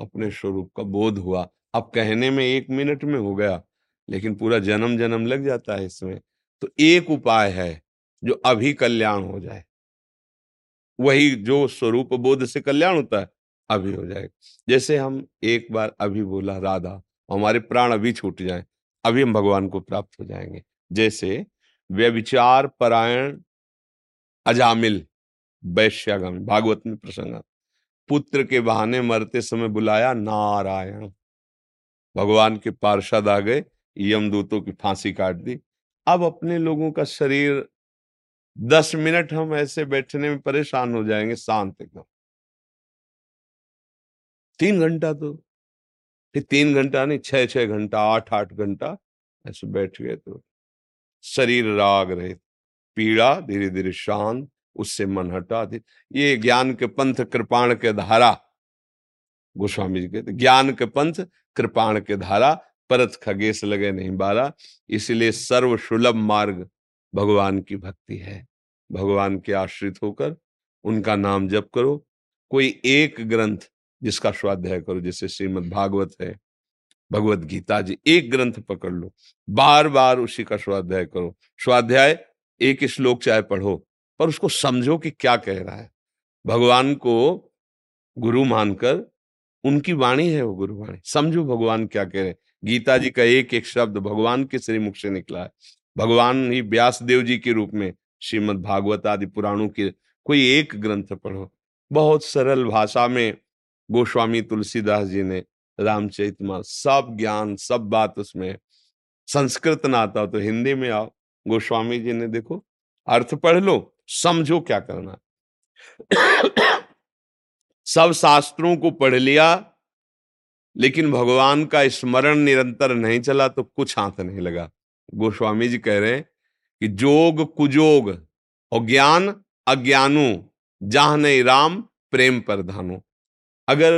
अपने स्वरूप का बोध हुआ। अब कहने में एक मिनट में हो गया, लेकिन पूरा जन्म जन्म लग जाता है इसमें। तो एक उपाय है जो अभी कल्याण हो जाए। वही जो स्वरूप बोध से कल्याण होता है, अभी हो जाएगा जैसे हम एक बार अभी बोला, राधा, हमारे प्राण अभी छूट जाए, अभी हम भगवान को प्राप्त हो जाएँगे। जैसे व्यविचार परायण अजामिल, वैश्यागम, भागवत में प्रसंग पुत्र के बहाने मरते समय बुलाया, नारायण। भगवान के पार्षद आ गए यमदूतों की फांसी काट दी। अब अपने लोगों का शरीर, दस मिनट हम ऐसे बैठने में परेशान हो जाएँगे, शांत एकदम। तीन घंटा तो फिर तीन घंटा नहीं छह छह घंटा आठ आठ घंटा ऐसे बैठ गए तो शरीर राग रहे पीड़ा धीरे धीरे शांत। उससे मन हटा दे। ये ज्ञान के पंथ कृपाण के धारा। गोस्वामी जी कहते, ज्ञान के पंथ कृपाण के धारा, परत खगेश लगे नहीं बारा इसलिए सर्व सुलभ मार्ग भगवान की भक्ति है। भगवान के आश्रित होकर उनका नाम जप करो। कोई एक ग्रंथ जिसका स्वाध्याय करो, जैसे श्रीमद भागवत है, भगवत गीता जी, एक ग्रंथ पकड़ लो। बार बार उसी का स्वाध्याय करो। स्वाध्याय एक श्लोक चाहे पढ़ो पर उसको समझो कि क्या कह रहा है। भगवान को गुरु मानकर उनकी वाणी है वो गुरु वाणी। समझो भगवान क्या कह रहे हैं। गीता जी का एक एक शब्द भगवान के श्रीमुख से निकला है। भगवान ही व्यास देव जी के रूप में श्रीमद भागवत आदि पुराणों के कोई एक ग्रंथ पढ़ो। बहुत सरल भाषा में गोस्वामी तुलसीदास जी ने, रामचरित सब ज्ञान, सब बात उसमें, संस्कृत ना आता हो तो हिंदी में आओ। गोस्वामी जी ने देखो, अर्थ पढ़ लो समझो क्या करना सब शास्त्रों को पढ़ लिया, लेकिन भगवान का स्मरण निरंतर नहीं चला तो कुछ हाथ नहीं लगा। गोस्वामी जी कह रहे हैं कि जोग कुजोग, और ज्ञान अज्ञानु, जहाँ नहीं राम, प्रेम प्रधानो अगर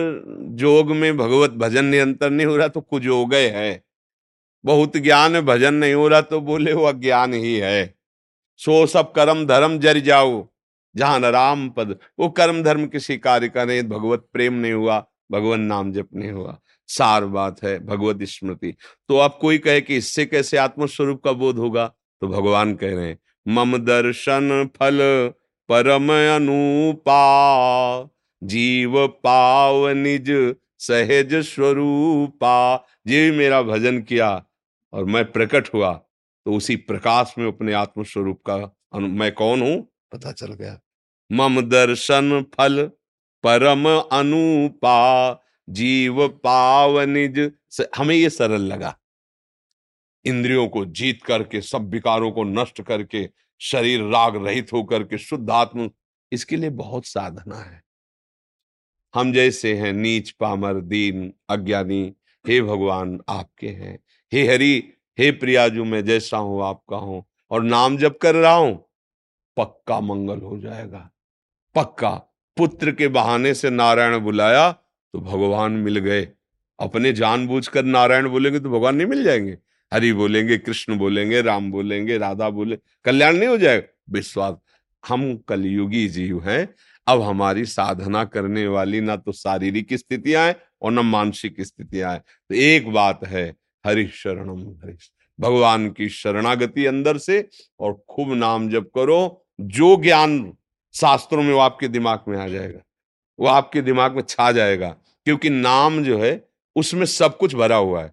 जोग में भगवत भजन निरंतर नहीं हो रहा तो कुजोग है। बहुत ज्ञान भजन नहीं हो रहा तो बोले वो अज्ञान ही है। सो सब कर्म धर्म जर जाओ। जहाँ राम पद, वो कर्म धर्म किसी कार्य का नहीं, भगवत प्रेम नहीं हुआ, भगवान नाम जप नहीं हुआ। सार बात है, भगवत स्मृति। तो अब कोई कहे कि इससे कैसे आत्मस्वरूप का बोध होगा? तो भगवान कह रहे हैं, मम दर्शन फल परम अनुपा, जीव पाव निज सहज स्वरूपा। जी मेरा भजन किया और मैं प्रकट हुआ। तो उसी प्रकाश में अपने आत्मस्वरूप का मैं कौन हूँ? पता चल गया। मम दर्शन फल परम अनुपा, जीव पाव निज हमें ये सरल लगा। इंद्रियों को जीत करके, सब विकारों को नष्ट करके, शरीर राग रहित होकर के, शुद्ध आत्म, इसके लिए बहुत साधना है। हम जैसे हैं, नीच पामर, दीन, अज्ञानी, हे भगवान आपके हैं। हे हरि हे प्रियाजू, मैं जैसा हूँ, आपका हूँ और नाम जब कर रहा हूँ, पक्का मंगल हो जाएगा। पक्का। पुत्र के बहाने से नारायण बुलाया तो भगवान मिल गए। अपने जानबूझकर नारायण बोलेंगे तो भगवान नहीं मिल जाएँगे। हरि बोलेंगे, कृष्ण बोलेंगे, राम बोलेंगे, राधा बोले, कल्याण नहीं हो जाएगा। विश्वास। हम कलयुगी जीव हैं। अब हमारी साधना करने वाली ना तो शारीरिक स्थितियाँ हैं और न मानसिक स्थितियाँ हैं। तो एक बात है हरि शरणम हरि भगवान की शरणागति अंदर से और खूब नाम जप करो, जो ज्ञान शास्त्रों में वो आपके दिमाग में आ जाएगा, वो आपके दिमाग में छा जाएगा, क्योंकि नाम जो है उसमें सब कुछ भरा हुआ है।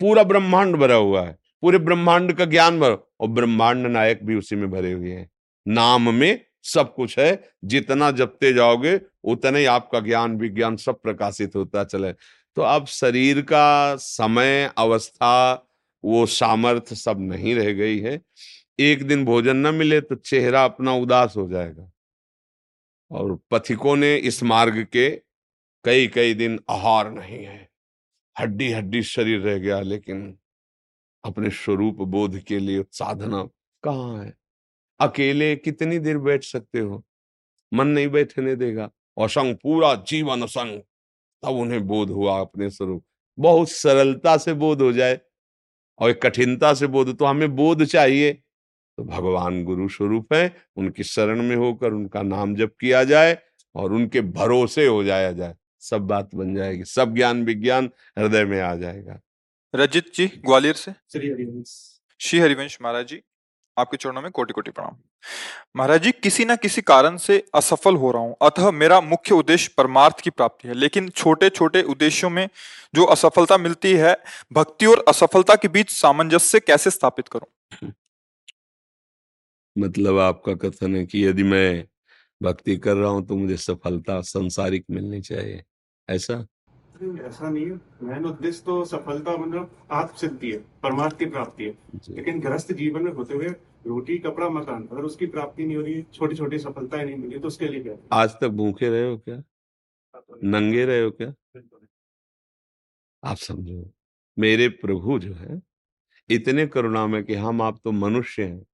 पूरा ब्रह्मांड भरा हुआ है, पूरे ब्रह्मांड का ज्ञान भरा, और ब्रह्मांड नायक भी उसी में भरे हुए हैं। नाम में सब कुछ है, जितना जपते जाओगे, उतने ही आपका ज्ञान, विज्ञान सब प्रकाशित होता चले तो अब शरीर का समय, अवस्था, वो सामर्थ्य सब नहीं रह गई है। एक दिन भोजन न मिले तो चेहरा अपना उदास हो जाएगा। और पथिकों ने इस मार्ग के कई कई दिन आहार नहीं है। हड्डी हड्डी शरीर रह गया, लेकिन अपने स्वरूप बोध के लिए साधना कहाँ है? अकेले कितनी देर बैठ सकते हो? मन नहीं बैठने देगा। असंग पूरा जीवन असंग। तब उन्हें बोध हुआ अपने स्वरूप। बहुत सरलता से बोध हो जाए और एक कठिनता से बोध तो हमें बोध चाहिए। तो भगवान गुरु स्वरूप है उनकी शरण में होकर उनका नाम जप किया जाए और उनके भरोसे हो जाया जाए। सब बात बन जाएगी सब ज्ञान विज्ञान हृदय में आ जाएगा। रजित जी ग्वालियर से? श्री हरिवंश। श्री हरिवंश महाराज जी। आपके चरणों में कोटि कोटि प्रणाम। महाराज जी, किसी ना किसी कारण से असफल हो रहा हूँ। अतः मेरा मुख्य उद्देश्य परमार्थ की प्राप्ति है। लेकिन छोटे छोटे उद्देश्यों में जो असफलता मिलती है, भक्ति और असफलता के बीच सामंजस्य कैसे स्थापित करूँ? मतलब आपका कथन है कि यदि मैं भक्ति कर रहा हूँ तो मुझे सफलता संसारिक मिलनी चाहिए। ऐसा? ऐसा नहीं है। मैन उद्देश्य तो सफलता मतलब आत्म सिद्धि है परमार्थ की प्राप्ति है। लेकिन ग्रस्त जीवन में होते हुए रोटी कपड़ा मकान अगर उसकी प्राप्ति नहीं हो रही छोटी छोटी सफलताएँ नहीं मिली तो उसके लिए क्या? आज तक भूखे रहे हो क्या? नंगे रहे हो क्या? आप समझो मेरे प्रभु जो है इतने करुणा में कि हम आप तो मनुष्य हैं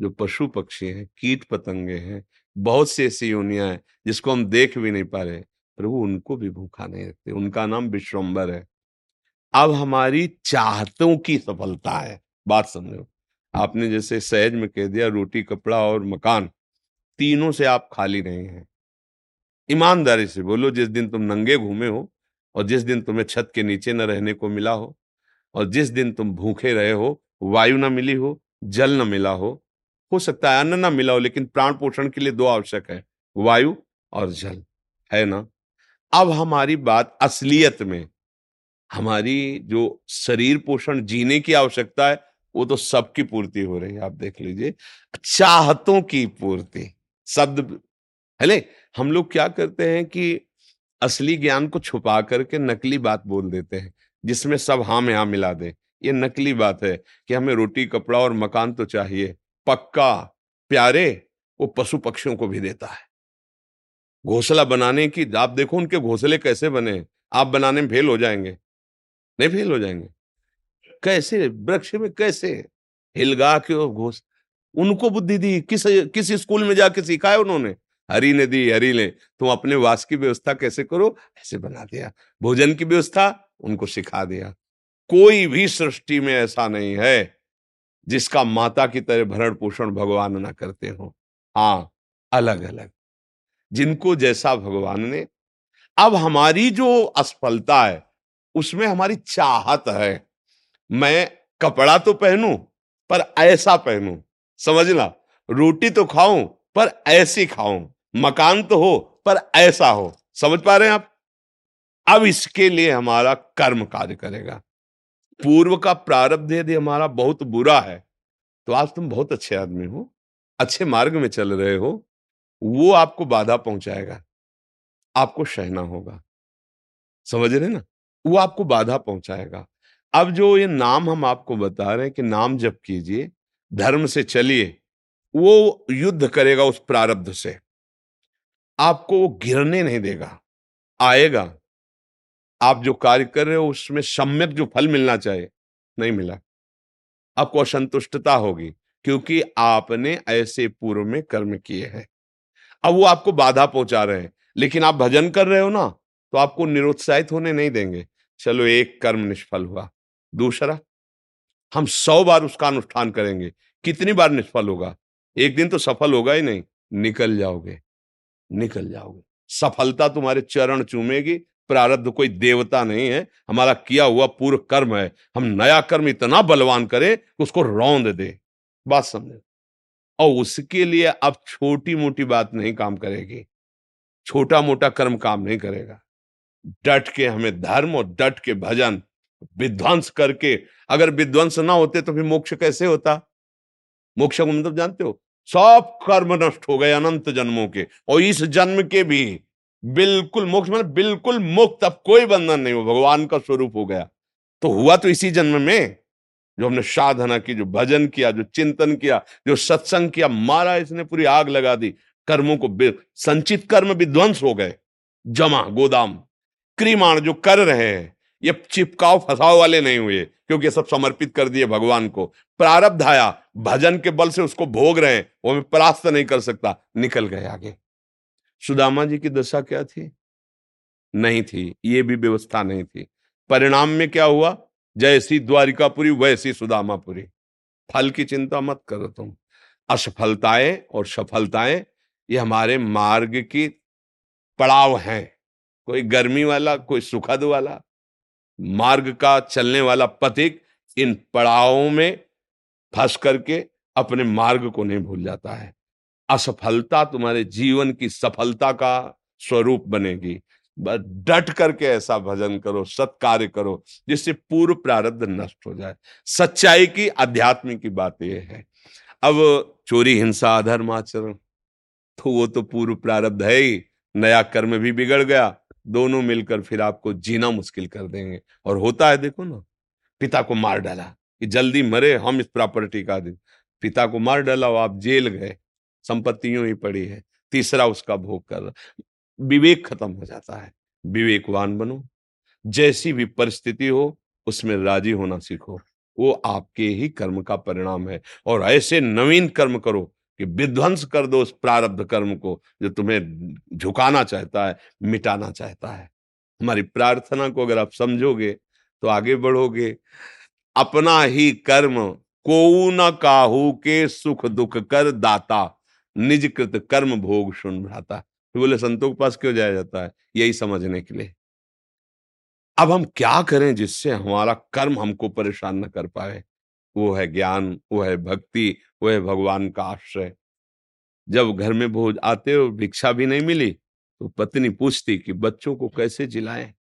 जो पशु पक्षी हैं कीट पतंगे हैं बहुत सी ऐसी योनियाँ है जिसको हम देख भी नहीं पा रहे। प्रभु उनको भी भूखा नहीं रखते, उनका नाम विश्वम्बर है। अब हमारी चाहतों की सफलता है, बात समझो। आपने जैसे सहज में कह दिया, रोटी, कपड़ा और मकान, तीनों से आप खाली नहीं हैं। ईमानदारी से बोलो, जिस दिन तुम नंगे घूमे हो और जिस दिन तुम्हें छत के नीचे न रहने को मिला हो और जिस दिन तुम भूखे रहे हो, वायु न मिली हो, जल न मिला हो हो सकता है अन्न न मिला हो, लेकिन प्राण पोषण के लिए दो आवश्यक है, वायु और जल, है ना? अब हमारी बात असलियत में, हमारी जो शरीर पोषण जीने की आवश्यकता है, वो तो सबकी पूर्ति हो रही है। आप देख लीजिए, चाहतों की पूर्ति, शब्द हेले हम लोग क्या करते हैं कि असली ज्ञान को छुपा करके नकली बात बोल देते हैं, जिसमें सब हाँ में हाँ मिला दे। ये नकली बात है कि हमें रोटी, कपड़ा और मकान तो चाहिए, पक्का, प्यारे, वो पशु पक्षियों को भी देता है। घोंसला बनाने की, आप देखो उनके घोंसले कैसे बने, आप बनाने में फेल हो जाएँगे। नहीं फेल हो जाएँगे। कैसे? वृक्ष में कैसे? हिलगा के घोस, उनको बुद्धि दी, किस किस स्कूल में जाके सिखाया उन्होंने? हरी ने दी, हरी ने। तुम अपने वास की व्यवस्था कैसे करो? ऐसे बना दिया। भोजन की व्यवस्था, उनको सिखा दिया। कोई भी सृष्टि में ऐसा नहीं है, जिसका माता की तरह भरण पोषण भगवान ना करते हो। हाँ अलग अलग जिनको जैसा भगवान ने। अब हमारी जो असफलता है, उसमें हमारी चाहत है। मैं कपड़ा तो पहनूं, पर ऐसा पहनूं समझना रोटी तो खाऊं, पर ऐसी खाऊं। मकान तो हो, पर ऐसा हो। समझ पा रहे हैं आप? अब इसके लिए हमारा कर्म कार्य करेगा। पूर्व का प्रारब्ध यदि हमारा बहुत बुरा है तो आज तुम बहुत अच्छे आदमी हो, अच्छे मार्ग में चल रहे हो वो आपको बाधा पहुंचाएगा, आपको सहना होगा। समझ रहे ना? वो आपको बाधा पहुंचाएगा। अब जो ये नाम हम आपको बता रहे हैं कि नाम जप कीजिए, धर्म से चलिए, वो युद्ध करेगा उस प्रारब्ध से। आपको वो गिरने नहीं देगा, आएगा। आप जो कार्य कर रहे हो, उसमें सम्यक जो फल मिलना चाहिए नहीं मिला। आपको असंतुष्टता होगी, क्योंकि आपने ऐसे पूर्व में कर्म किए हैं। अब वो आपको बाधा पहुँचा रहे हैं। लेकिन आप भजन कर रहे हो ना तो आपको निरुत्साहित होने नहीं देंगे। चलो एक कर्म निष्फल हुआ। दूसरा, हम सौ बार उसका अनुष्ठान करेंगे। कितनी बार निष्फल होगा? एक दिन तो सफल होगा ही नहीं। निकल जाओगे। निकल जाओगे। सफलता तुम्हारे चरण चूमेगी। प्रारब्ध कोई देवता नहीं है। हमारा किया हुआ पूर्व कर्म है। हम नया कर्म इतना बलवान करें उसको रौंद दे। बात समझे? और उसके लिए अब छोटी मोटी बात नहीं काम करेगी। छोटा मोटा कर्म काम नहीं करेगा। डट के हमें धर्म और डट के भजन, विध्वंस करके अगर विध्वंस ना होते तो फिर मोक्ष कैसे होता? मोक्ष को मतलब जानते हो? सब कर्म नष्ट हो गए अनंत जन्मों के और इस जन्म के भी बिल्कुल मोक्ष मतलब बिल्कुल मुक्त। अब कोई बंधन नहीं हो भगवान का स्वरूप हो गया। तो हुआ तो इसी जन्म में? जो हमने साधना की, जो भजन किया, जो चिंतन किया, जो सत्संग किया, मारा इसने, पूरी आग लगा दी। कर्मों को संचित कर्म विध्वंस हो गए। जमा, गोदाम, क्रीमाण जो कर रहे हैं, ये चिपकाव फसाव वाले नहीं हुए, क्योंकि सब समर्पित कर दिए भगवान को। प्रारब्ध आया, भजन के बल से उसको भोग रहे हैं, वो मैं परास्त नहीं कर सकता, निकल गए आगे। सुदामा जी की दशा क्या थी? नहीं थी, ये भी व्यवस्था नहीं थी। परिणाम में क्या हुआ? जैसी द्वारिकापुरी, वैसी सुदामापुरी। फल की चिंता मत करो तुम। असफलताएँ और सफलताएँ, ये हमारे मार्ग की पड़ाव हैं। कोई गर्मी वाला, कोई सुखद वाला, मार्ग का चलने वाला पथिक इन पड़ावों में फंस करके अपने मार्ग को नहीं भूल जाता है। असफलता तुम्हारे जीवन की सफलता का स्वरूप बनेगी। डट करके ऐसा भजन करो, सत्कार्य करो, जिससे पूर्व प्रारब्ध नष्ट हो जाए। सच्चाई की अध्यात्म की बात यह है। अब चोरी, हिंसा, अधर्म, आचरण तो वो तो पूर्व प्रारब्ध है ही। नया कर्म भी बिगड़ गया। दोनों मिलकर फिर आपको जीना मुश्किल कर देंगे। और होता है देखो ना, पिता को मार डाला कि जल्दी मरे, हम इस प्रॉपर्टी का दिन पिता को मार डाला और आप जेल गए संपत्ति यूँ ही पड़ी है। तीसरा उसका भोग कर रहा। विवेक खत्म हो जाता है। विवेकवान बनो। जैसी भी परिस्थिति हो, उसमें राज़ी होना सीखो। वो आपके ही कर्म का परिणाम है। और ऐसे नवीन कर्म करो कि विध्वंस कर दो उस प्रारब्ध कर्म को, जो तुम्हें झुकाना चाहता है, मिटाना चाहता है। हमारी प्रार्थना को अगर आप समझोगे तो आगे बढ़ोगे। अपना ही कर्म को न काहू के सुख दुख कर दाता। निज कृत कर्म भोग सुन भ्राता। बोले, संतों के पास क्यों जाया जाता है? यही समझने के लिए। अब हम क्या करें जिससे हमारा कर्म हमको परेशान न कर पाए? वो है ज्ञान, वो है भक्ति, वो है भगवान का आश्रय। जब घर में भोज आते और भिक्षा भी नहीं मिली तो पत्नी पूछती कि, बच्चों को कैसे जिलाएँ?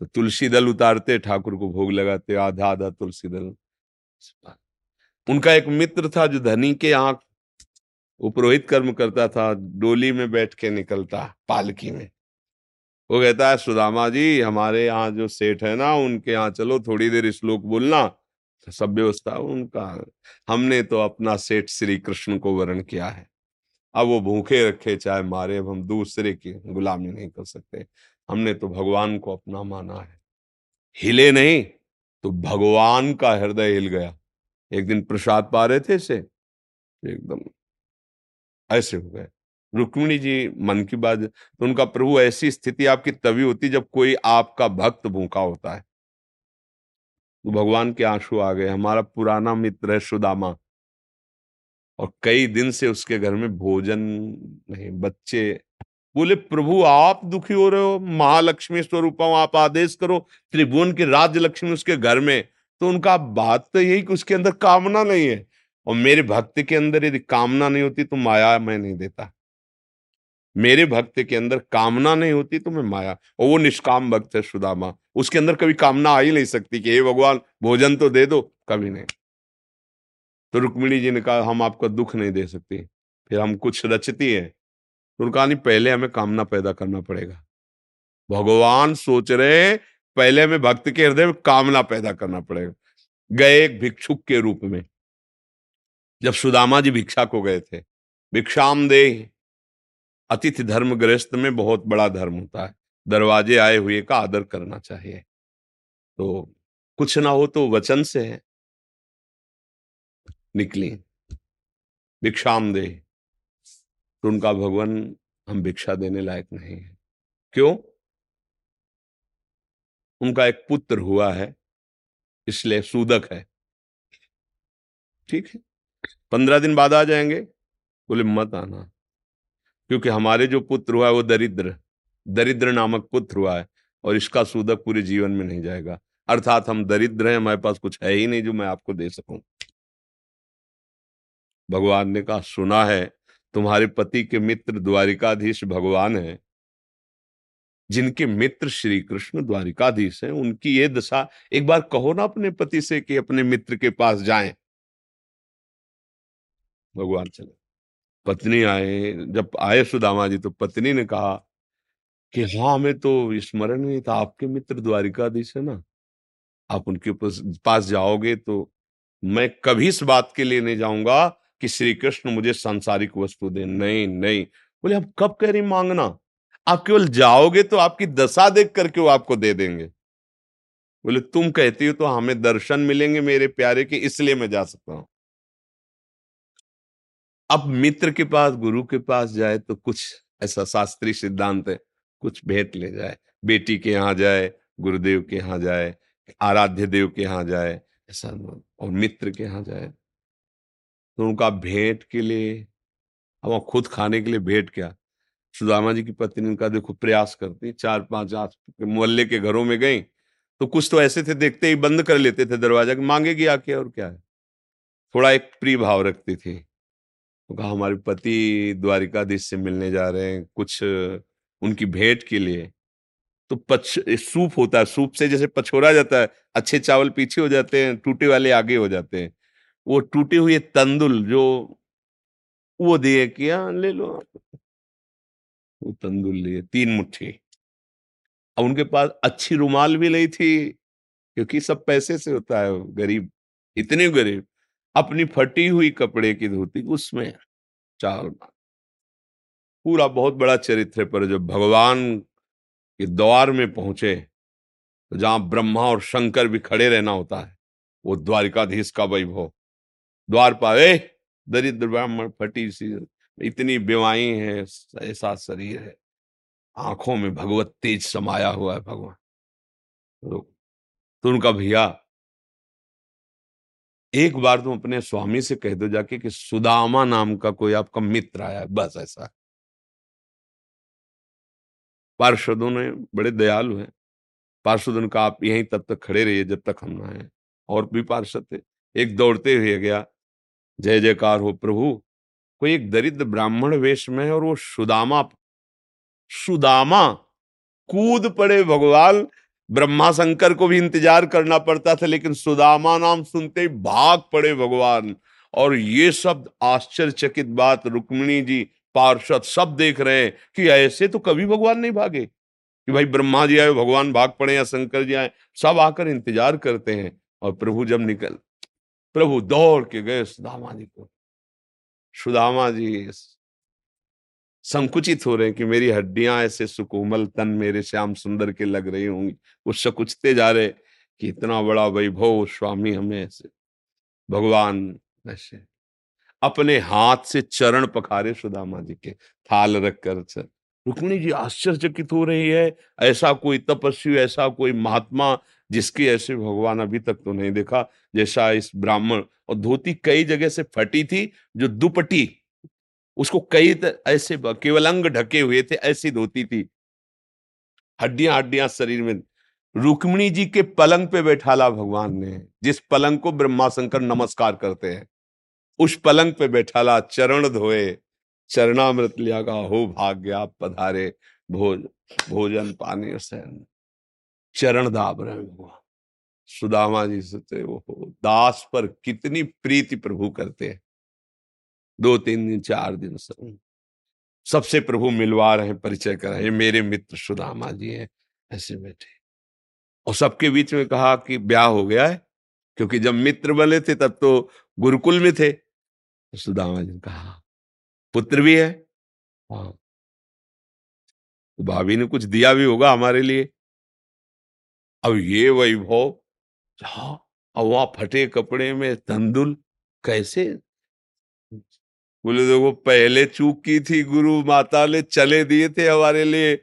तो तुलसी दल उतारते, ठाकुर को भोग लगाते आधा आधा तुलसी दल। उनका एक मित्र था जो धनी के यहाँ वो पुरोहित कर्म करता था, डोली में बैठ के निकलता, पालकी में। वो कहता है, सुदामा जी, हमारे यहाँ जो सेठ है ना, उनके यहाँ चलो, थोड़ी देर श्लोक बोलना। सब व्यवस्था उनका। हमने तो अपना सेठ श्री कृष्ण को वर्ण किया है। अब वो भूखे रखे, चाहे मारे, अब हम दूसरे की गुलामी नहीं कर सकते। हमने तो भगवान को अपना माना है। हिले नहीं तो भगवान का हृदय हिल गया। एक दिन प्रसाद पा रहे थे से एकदम ऐसे हो गए। रुक्मिणी जी, मन की बात तो उनका प्रभु ऐसी स्थिति आपकी तभी होती जब कोई आपका भक्त भूखा होता है। तो भगवान के आँसू आ गए, हमारा पुराना मित्र है सुदामा। और कई दिन से उसके घर में भोजन नहीं, बच्चे बोले, प्रभु, आप दुखी हो रहे हो, महालक्ष्मी स्वरूप आप आदेश करो, त्रिभुवन की राज्य लक्ष्मी उसके घर में। तो उनका बात तो यही कि उसके अंदर कामना नहीं है। और मेरे भक्त के अंदर यदि कामना नहीं होती तो माया मैं नहीं देता। मेरे भक्त के अंदर कामना नहीं होती तो मैं माया, और वो निष्काम भक्त है सुदामा। उसके अंदर कभी कामना आ ही नहीं सकती कि, हे भगवान, भोजन तो दे दो। कभी नहीं। तो रुक्मिणी जी ने कहा, हम आपका दुख नहीं दे सकते, फिर हम कुछ रचती है। तो उनका नहीं, पहले हमें कामना पैदा करना पड़ेगा। भगवान सोच रहे पहले हमें भक्त के हृदय में कामना पैदा करना पड़ेगा। गए एक भिक्षुक के रूप में। जब सुदामा जी भिक्षा को गए थे। भिक्षाम दे अतिथि धर्म गृहस्थ में बहुत बड़ा धर्म होता है। दरवाजे आए हुए का आदर करना चाहिए। तो कुछ ना हो तो वचन से है। निकली। भिक्षाम दे तो उनका भगवान, हम भिक्षा देने लायक नहीं है। क्यों? उनका एक पुत्र हुआ है, इसलिए सूदक है। ठीक है। पंद्रह दिन बाद आ जाएँगे। बोले, मत आना, क्योंकि हमारे जो पुत्र हुआ है, वो दरिद्र दरिद्र नामक पुत्र हुआ है, और इसका सूदक पूरे जीवन में नहीं जाएगा। अर्थात हम दरिद्र हैं, हमारे पास कुछ है ही नहीं जो मैं आपको दे सकूँ। भगवान ने कहा, सुना है, तुम्हारे पति के मित्र द्वारिकाधीश भगवान है, जिनके मित्र श्री कृष्ण द्वारिकाधीश हैं, उनकी ये दशा, एक बार कहो ना अपने पति से कि अपने मित्र के पास जाएँ। भगवान चले। पत्नी आए, जब आए सुदामा जी तो पत्नी ने कहा कि हाँ हमें तो स्मरण नहीं था, आपके मित्र द्वारिकाधीश है ना। आप उनके पास जाओगे तो मैं कभी इस बात के लिए नहीं जाऊँगा कि श्री कृष्ण मुझे सांसारिक वस्तु दे। नहीं नहीं। बोले, आप कब कह रही मांगना? आप केवल जाओगे तो आपकी दशा देख करके वो आपको दे देंगे? बोले, तुम कहती हो तो हमें दर्शन मिलेंगे मेरे प्यारे के, इसलिए मैं जा सकता हूँ। अब मित्र के पास, गुरु के पास जाए तो कुछ ऐसा शास्त्रीय सिद्धांत है, कुछ भेंट ले जाए। बेटी के यहाँ जाए, गुरुदेव के यहाँ जाए, आराध्य देव के यहाँ जाए, ऐसा और मित्र के यहाँ जाए। तो उनका भेंट के लिए, अब खुद खाने के लिए भेंट क्या? सुदामा जी की पत्नी उनका देखो प्रयास करती चार पाँच आस मोहल्ले के घरों में गई तो कुछ तो ऐसे थे देखते ही बंद कर लेते थे दरवाज़ा मांगेगी आके और क्या है? थोड़ा एक प्रिय भाव रखती थी। तो कहा हमारे पति द्वारिकाधीश से मिलने जा रहे हैं कुछ उनकी भेंट के लिए। तो पच सूप होता है सूप से जैसे पछोरा जाता है अच्छे चावल पीछे हो जाते हैं टूटे वाले आगे हो जाते हैं। वो टूटे हुए तंदुल जो वो दिए किया हाँ, ले लो वो तंदुल लिए तीन मुट्ठी। अब उनके पास अच्छी रुमाल भी नहीं थी क्योंकि सब पैसे से होता है गरीब इतने गरीब। अपनी फटी हुई कपड़े की धोती उसमें चावल पूरा बहुत बड़ा चरित्र पर जब भगवान के द्वार में पहुँचे तो जहाँ ब्रह्मा और शंकर भी खड़े रहना होता है वो द्वारिकाधीश का वैभव। द्वार पावे दरिद्र ब्राह्मण फटी सी इतनी बेवाई है ऐसा शरीर है। आँखों में भगवत तेज समाया हुआ है भगवान। तो, तो उनका भैया एक बार तुम अपने स्वामी से कह दो जाके कि सुदामा नाम का कोई आपका मित्र आया है, बस ऐसा। पार्षदों ने बड़े दयालु हैं। पार्षदों का आप यहीं तब तक खड़े रहिए जब तक हम ना आए। और भी पार्षद थे। एक दौड़ते हुए गया, जय जयकार हो प्रभु, कोई एक दरिद्र ब्राह्मण वेश में है और वो सुदामा सुदामा, कूद पड़े भगवान ब्रह्मा शंकर को भी इंतज़ार करना पड़ता था, लेकिन सुदामा नाम सुनते ही भाग पड़े भगवान। और ये शब्द आश्चर्यचकित बात, रुक्मिणी जी, पार्षद सब देख रहे हैं कि ऐसे तो कभी भगवान नहीं भागे। कि भाई ब्रह्मा जी आए, भगवान भाग पड़े या शंकर जी आए, सब आकर इंतज़ार करते हैं। और प्रभु जब निकल, प्रभु दौड़ के गए सुदामा जी को। सुदामा जी संकुचित हो रहे हैं कि मेरी हड्डियाँ ऐसे सुकोमल तन मेरे श्याम सुंदर के लग रही होंगी। वो सकुचते जा रहे कि इतना बड़ा वैभव स्वामी हमें ऐसे भगवान ऐसे अपने हाथ से चरण पखारे सुदामा जी के थाल रखकर सर। रुक्मिणी जी आश्चर्यचकित हो रही है। ऐसा कोई तपस्वी, ऐसा कोई महात्मा जिसकी ऐसे भगवान अभी तक तो नहीं देखा। जैसा इस ब्राह्मण और धोती कई जगह से फटी थी, जो दुपटी उसको कई ऐसे केवल अंग ढके हुए थे, ऐसी धोती थी। हड्डियाँ हड्डियाँ शरीर में। रुक्मिणी जी के पलंग पे बैठाला भगवान ने, जिस पलंग को ब्रह्मा शंकर नमस्कार करते हैं। उस पलंग पे बैठाला, चरण धोए, चरणामृत लिया का हो भाग्य, आप पधारे, भोज, भोजन पानी सहन चरण दाब रहे भगवान। सुदामा जी से वो दास पर कितनी प्रीति प्रभु करते हैं। दो तीन दिन चार दिन से। सबसे प्रभु मिलवा रहे परिचय कर रहे मेरे मित्र सुदामा जी हैं ऐसे बैठे। और सबके बीच में कहा कि ब्याह हो गया है क्योंकि जब मित्र बने थे तब तो गुरुकुल में थे। तो सुदामा जी ने कहा पुत्र भी है? हाँ। तो भाभी ने कुछ दिया भी होगा हमारे लिए। अब ये वैभव हाँ अब वहाँ फटे कपड़े में तंदुल कैसे बोले, देखो, पहले चूक की थी गुरु, माता ने चले दिए थे हमारे लिए,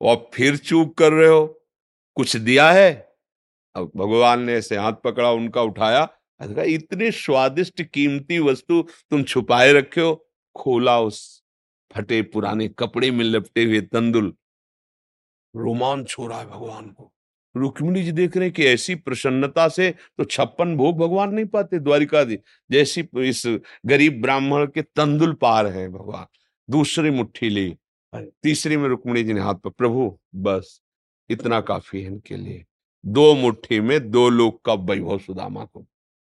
और फिर चूक कर रहे हो। कुछ दिया है? अब भगवान ने ऐसे हाथ पकड़ा, उनका उठाया। इतनी स्वादिष्ट कीमती वस्तु तुम छुपाए रखे हो। खोला उस फटे पुराने कपड़े में लपटे हुए तंदुल रोमांच हो रहा है भगवान को। रुक्मिणी जी देख रहे हैं कि ऐसी प्रसन्नता से तो छप्पन भोग भगवान नहीं पाते द्वारिका दी जैसी इस गरीब ब्राह्मण के तंदुल पार है भगवान। दूसरी मुट्ठी ली। तीसरी में रुक्मिणी जी ने हाथ पर प्रभु बस इतना काफ़ी है इनके लिए। दो मुट्ठी में दो लोग का वैभव सुदामा को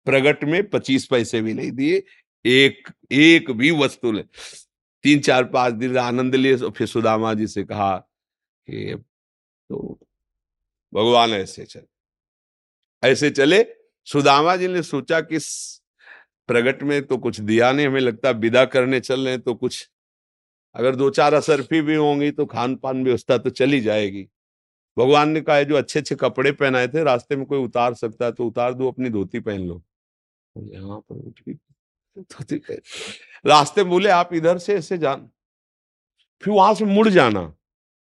प्रगट में पच्चीस पैसे भी नहीं दिए एक एक भी वस्तु ले। तीन चार पाँच दिन आनंद लिए तो फिर सुदामा जी से कहा कि तो भगवान ऐसे चले। ऐसे चले, सुदामा जी ने सोचा कि प्रगट में तो कुछ दिया नहीं, हमें लगता विदा करने चल रहे तो कुछ, अगर दो चार असरफी भी होंगी तो खान पान व्यवस्था तो चली जाएगी। भगवान ने कहा जो अच्छे अच्छे कपड़े पहनाए थे, रास्ते में कोई उतार सकता है तो उतार दो, अपनी धोती पहन लो। यहाँ पर धोती पहन रास्ते बोले, आप इधर से ऐसे जान, फिर वहाँ से मुड़ जाना।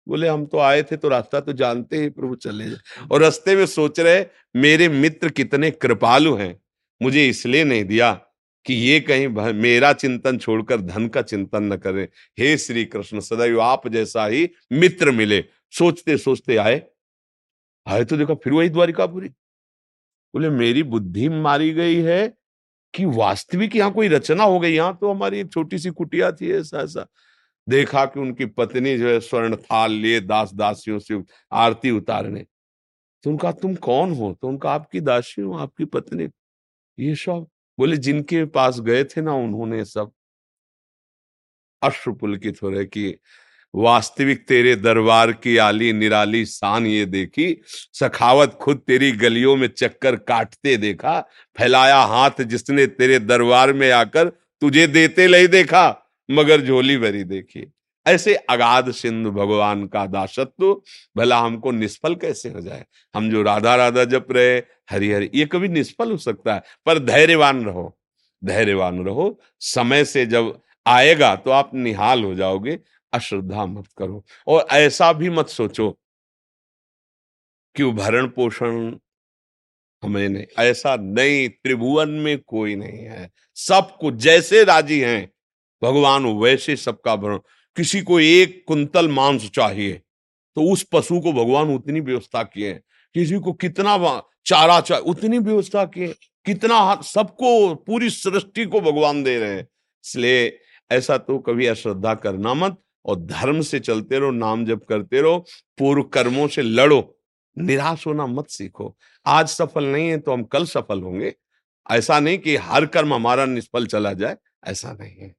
बोले, हम तो आए थे तो रास्ता तो जानते ही, प्रभु चले जाए। और रास्ते में सोच रहे, मेरे मित्र कितने कृपालु हैं, मुझे इसलिए नहीं दिया कि ये कहीं मेरा चिंतन छोड़कर धन का चिंतन न करें। हे श्री कृष्ण सदैव आप जैसा ही मित्र मिले। सोचते सोचते आए। आए तो देखा, फिर वही द्वारिकापुरी बोले, मेरी बुद्धि मारी गई है कि वास्तविक यहाँ कोई रचना हो गई। यहाँ तो हमारी छोटी सी कुटिया थी ऐसा ऐसा देखा कि उनकी पत्नी जो है स्वर्ण थाल लिए दास दासियों से आरती उतारने। तो उनका, तुम कौन हो? तो उनका, आपकी दासी हूँ, आपकी पत्नी। ये सब बोले, जिनके पास गए थे ना उन्होंने सब। अश्रुपुलकित हो रहे कि, वास्तविक तेरे दरबार की आली निराली शान ये देखी, सखावत खुद तेरी गलियों में चक्कर काटते देखा, फैलाया हाथ जिसने तेरे दरबार में आकर तुझे देते नहीं देखा। मगर झोली भरी देखी। ऐसे अगाध सिंधु भगवान का दासत्व, भला हमको निष्फल कैसे हो जाए? हम जो राधा राधा जप रहे हरि हरि ये कभी निष्फल हो सकता है, पर धैर्यवान रहो। धैर्यवान रहो। समय से जब आएगा तो आप निहाल हो जाओगे, अश्रद्धा मत करो। और ऐसा भी मत सोचो कि भरण पोषण हमें नहीं, ऐसा नहीं, त्रिभुवन में कोई नहीं है। सब कुछ जैसे राज़ी हैं भगवान वैसे सबका भरण, किसी को एक कुंतल मांस चाहिए तो उस पशु को भगवान उतनी व्यवस्था किए किसी को कितना चारा चाहिए उतनी व्यवस्था किए कितना सबको पूरी सृष्टि को भगवान दे रहे हैं। इसलिए ऐसा तो कभी अश्रद्धा करना मत और धर्म से चलते रहो, नाम जप करते रहो पूर्व कर्मों से लड़ो, निराश होना मत सीखो। आज सफल नहीं है तो हम कल सफल होंगे। ऐसा नहीं कि हर कर्म हमारा निष्फल चला जाए, ऐसा नहीं है।